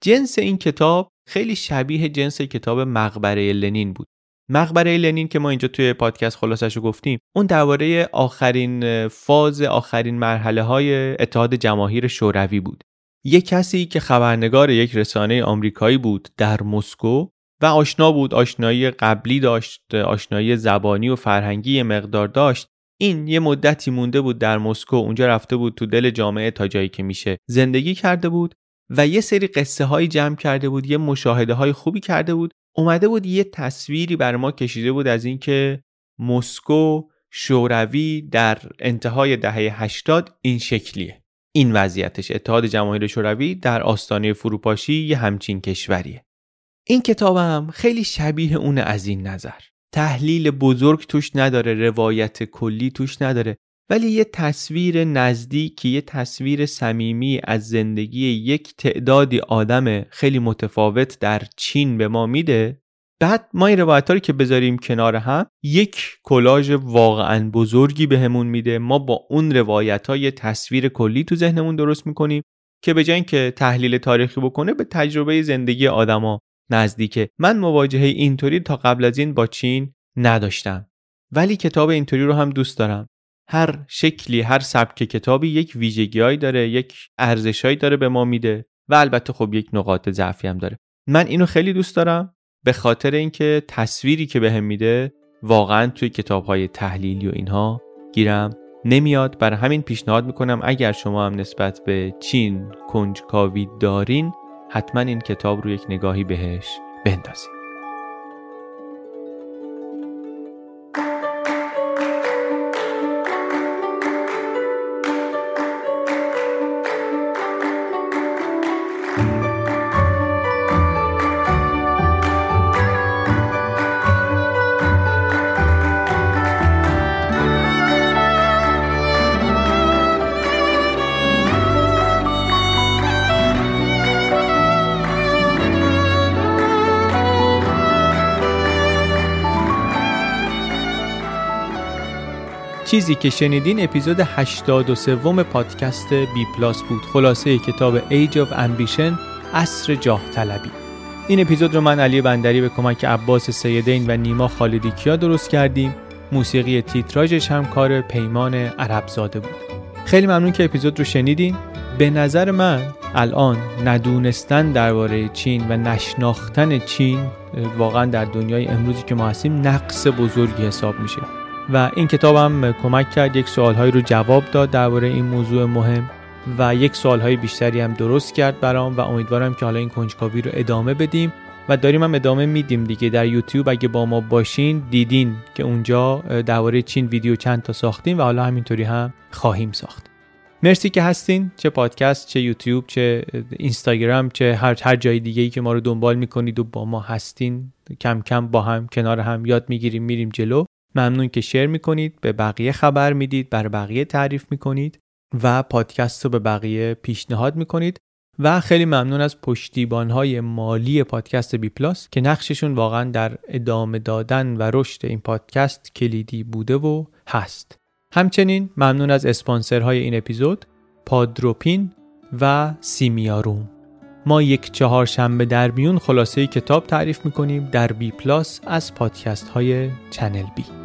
جنس این کتاب خیلی شبیه جنس کتاب مقبره لنین بود. مقبره لنین که ما اینجا توی پادکست خلاصش رو گفتیم اون درباره آخرین فاز آخرین مرحله های اتحاد جماهیر شوروی بود. یک کسی که خبرنگار یک رسانه آمریکایی بود در مسکو و آشنا بود آشنایی قبلی داشت آشنایی زبانی و فرهنگی مقدار داشت. این یه مدتی مونده بود در مسکو اونجا رفته بود تو دل جامعه تا جایی که میشه زندگی کرده بود و یه سری قصه هایی جمع کرده بود یه مشاهده های خوبی کرده بود اومده بود یه تصویری بر ما کشیده بود از اینکه مسکو شوروی در انتهای دهه 80 این شکلیه. این وضعیتش اتحاد جماهیر شوروی در آستانه فروپاشی یه همچین کشوریه. این کتابم خیلی شبیه اون از این نظر. تحلیل بزرگ توش نداره روایت کلی توش نداره. ولی یه تصویر نزدیکی یه تصویر صمیمی از زندگی یک تعدادی آدم خیلی متفاوت در چین به ما میده. بعد ما این روایت رو که بذاریم کنار هم یک کلاژ واقعا بزرگی بهمون به میده. ما با اون روایت ها یه تصویر کلی تو ذهنمون درست می‌کنیم که به جای اینکه تحلیل تاریخی بکنه به تجربه زندگی آدما نزدیکه. من مواجهه اینطوری تا قبل از این با چین نداشتم. ولی کتاب اینطوری رو هم دوست دارم. هر شکلی هر سبک کتابی یک ویژگیهایی داره یک ارزشهایی داره به ما میده و البته خب یک نقاط ضعفی هم داره. من اینو خیلی دوست دارم به خاطر اینکه تصویری که بهم میده واقعا توی کتاب های تحلیلی و اینها گیرم نمیاد. برای همین پیشنهاد می‌کنم اگر شما هم نسبت به چین کنجکاوی دارین حتما این کتاب رو یک نگاهی بهش بندازید چیزی که شنیدین اپیزود 83 پادکست بی پلاس بود. خلاصه کتاب Age of Ambition اصر جاه طلبی. این اپیزود رو من علی بندری به کمک عباس سیدین و نیما خالدی کیا درست کردیم. موسیقی تیتراژش هم کار پیمان عربزاده بود. خیلی ممنون که اپیزود رو شنیدین. به نظر من الان ندونستن درباره چین و نشناختن چین واقعا در دنیای امروزی که ما هستیم نقص بزرگی حساب میشه. و این کتابم کمک کرد یک سوالهایی رو جواب داد درباره این موضوع مهم و یک سوالهای بیشتری هم درست کرد برام و امیدوارم که حالا این کنجکاوی رو ادامه بدیم و داریم هم ادامه میدیم دیگه در یوتیوب. اگه با ما باشین دیدین که اونجا درباره چین ویدیو چند تا ساختیم و حالا همینطوری هم خواهیم ساخت. مرسی که هستین چه پادکست چه یوتیوب چه اینستاگرام چه هر هر جای دیگه ای که ما رو دنبال می‌کنید و با ما هستین کم کم با هم کنار هم یاد می‌گیریم میریم جلو. ممنون که شیر می‌کنید به بقیه خبر می‌دید بر بقیه تعریف می‌کنید و پادکست رو به بقیه پیشنهاد می‌کنید و خیلی ممنون از پشتیبان های مالی پادکست بی پلاس که نقششون واقعا در ادامه دادن و رشد این پادکست کلیدی بوده و هست. همچنین ممنون از اسپانسرهای این اپیزود پادروپین و سیمیاروم. ما یک چهارشنبه در میون خلاصه کتاب تعریف می‌کنیم در بی پلاس از پادکست های چنل بی.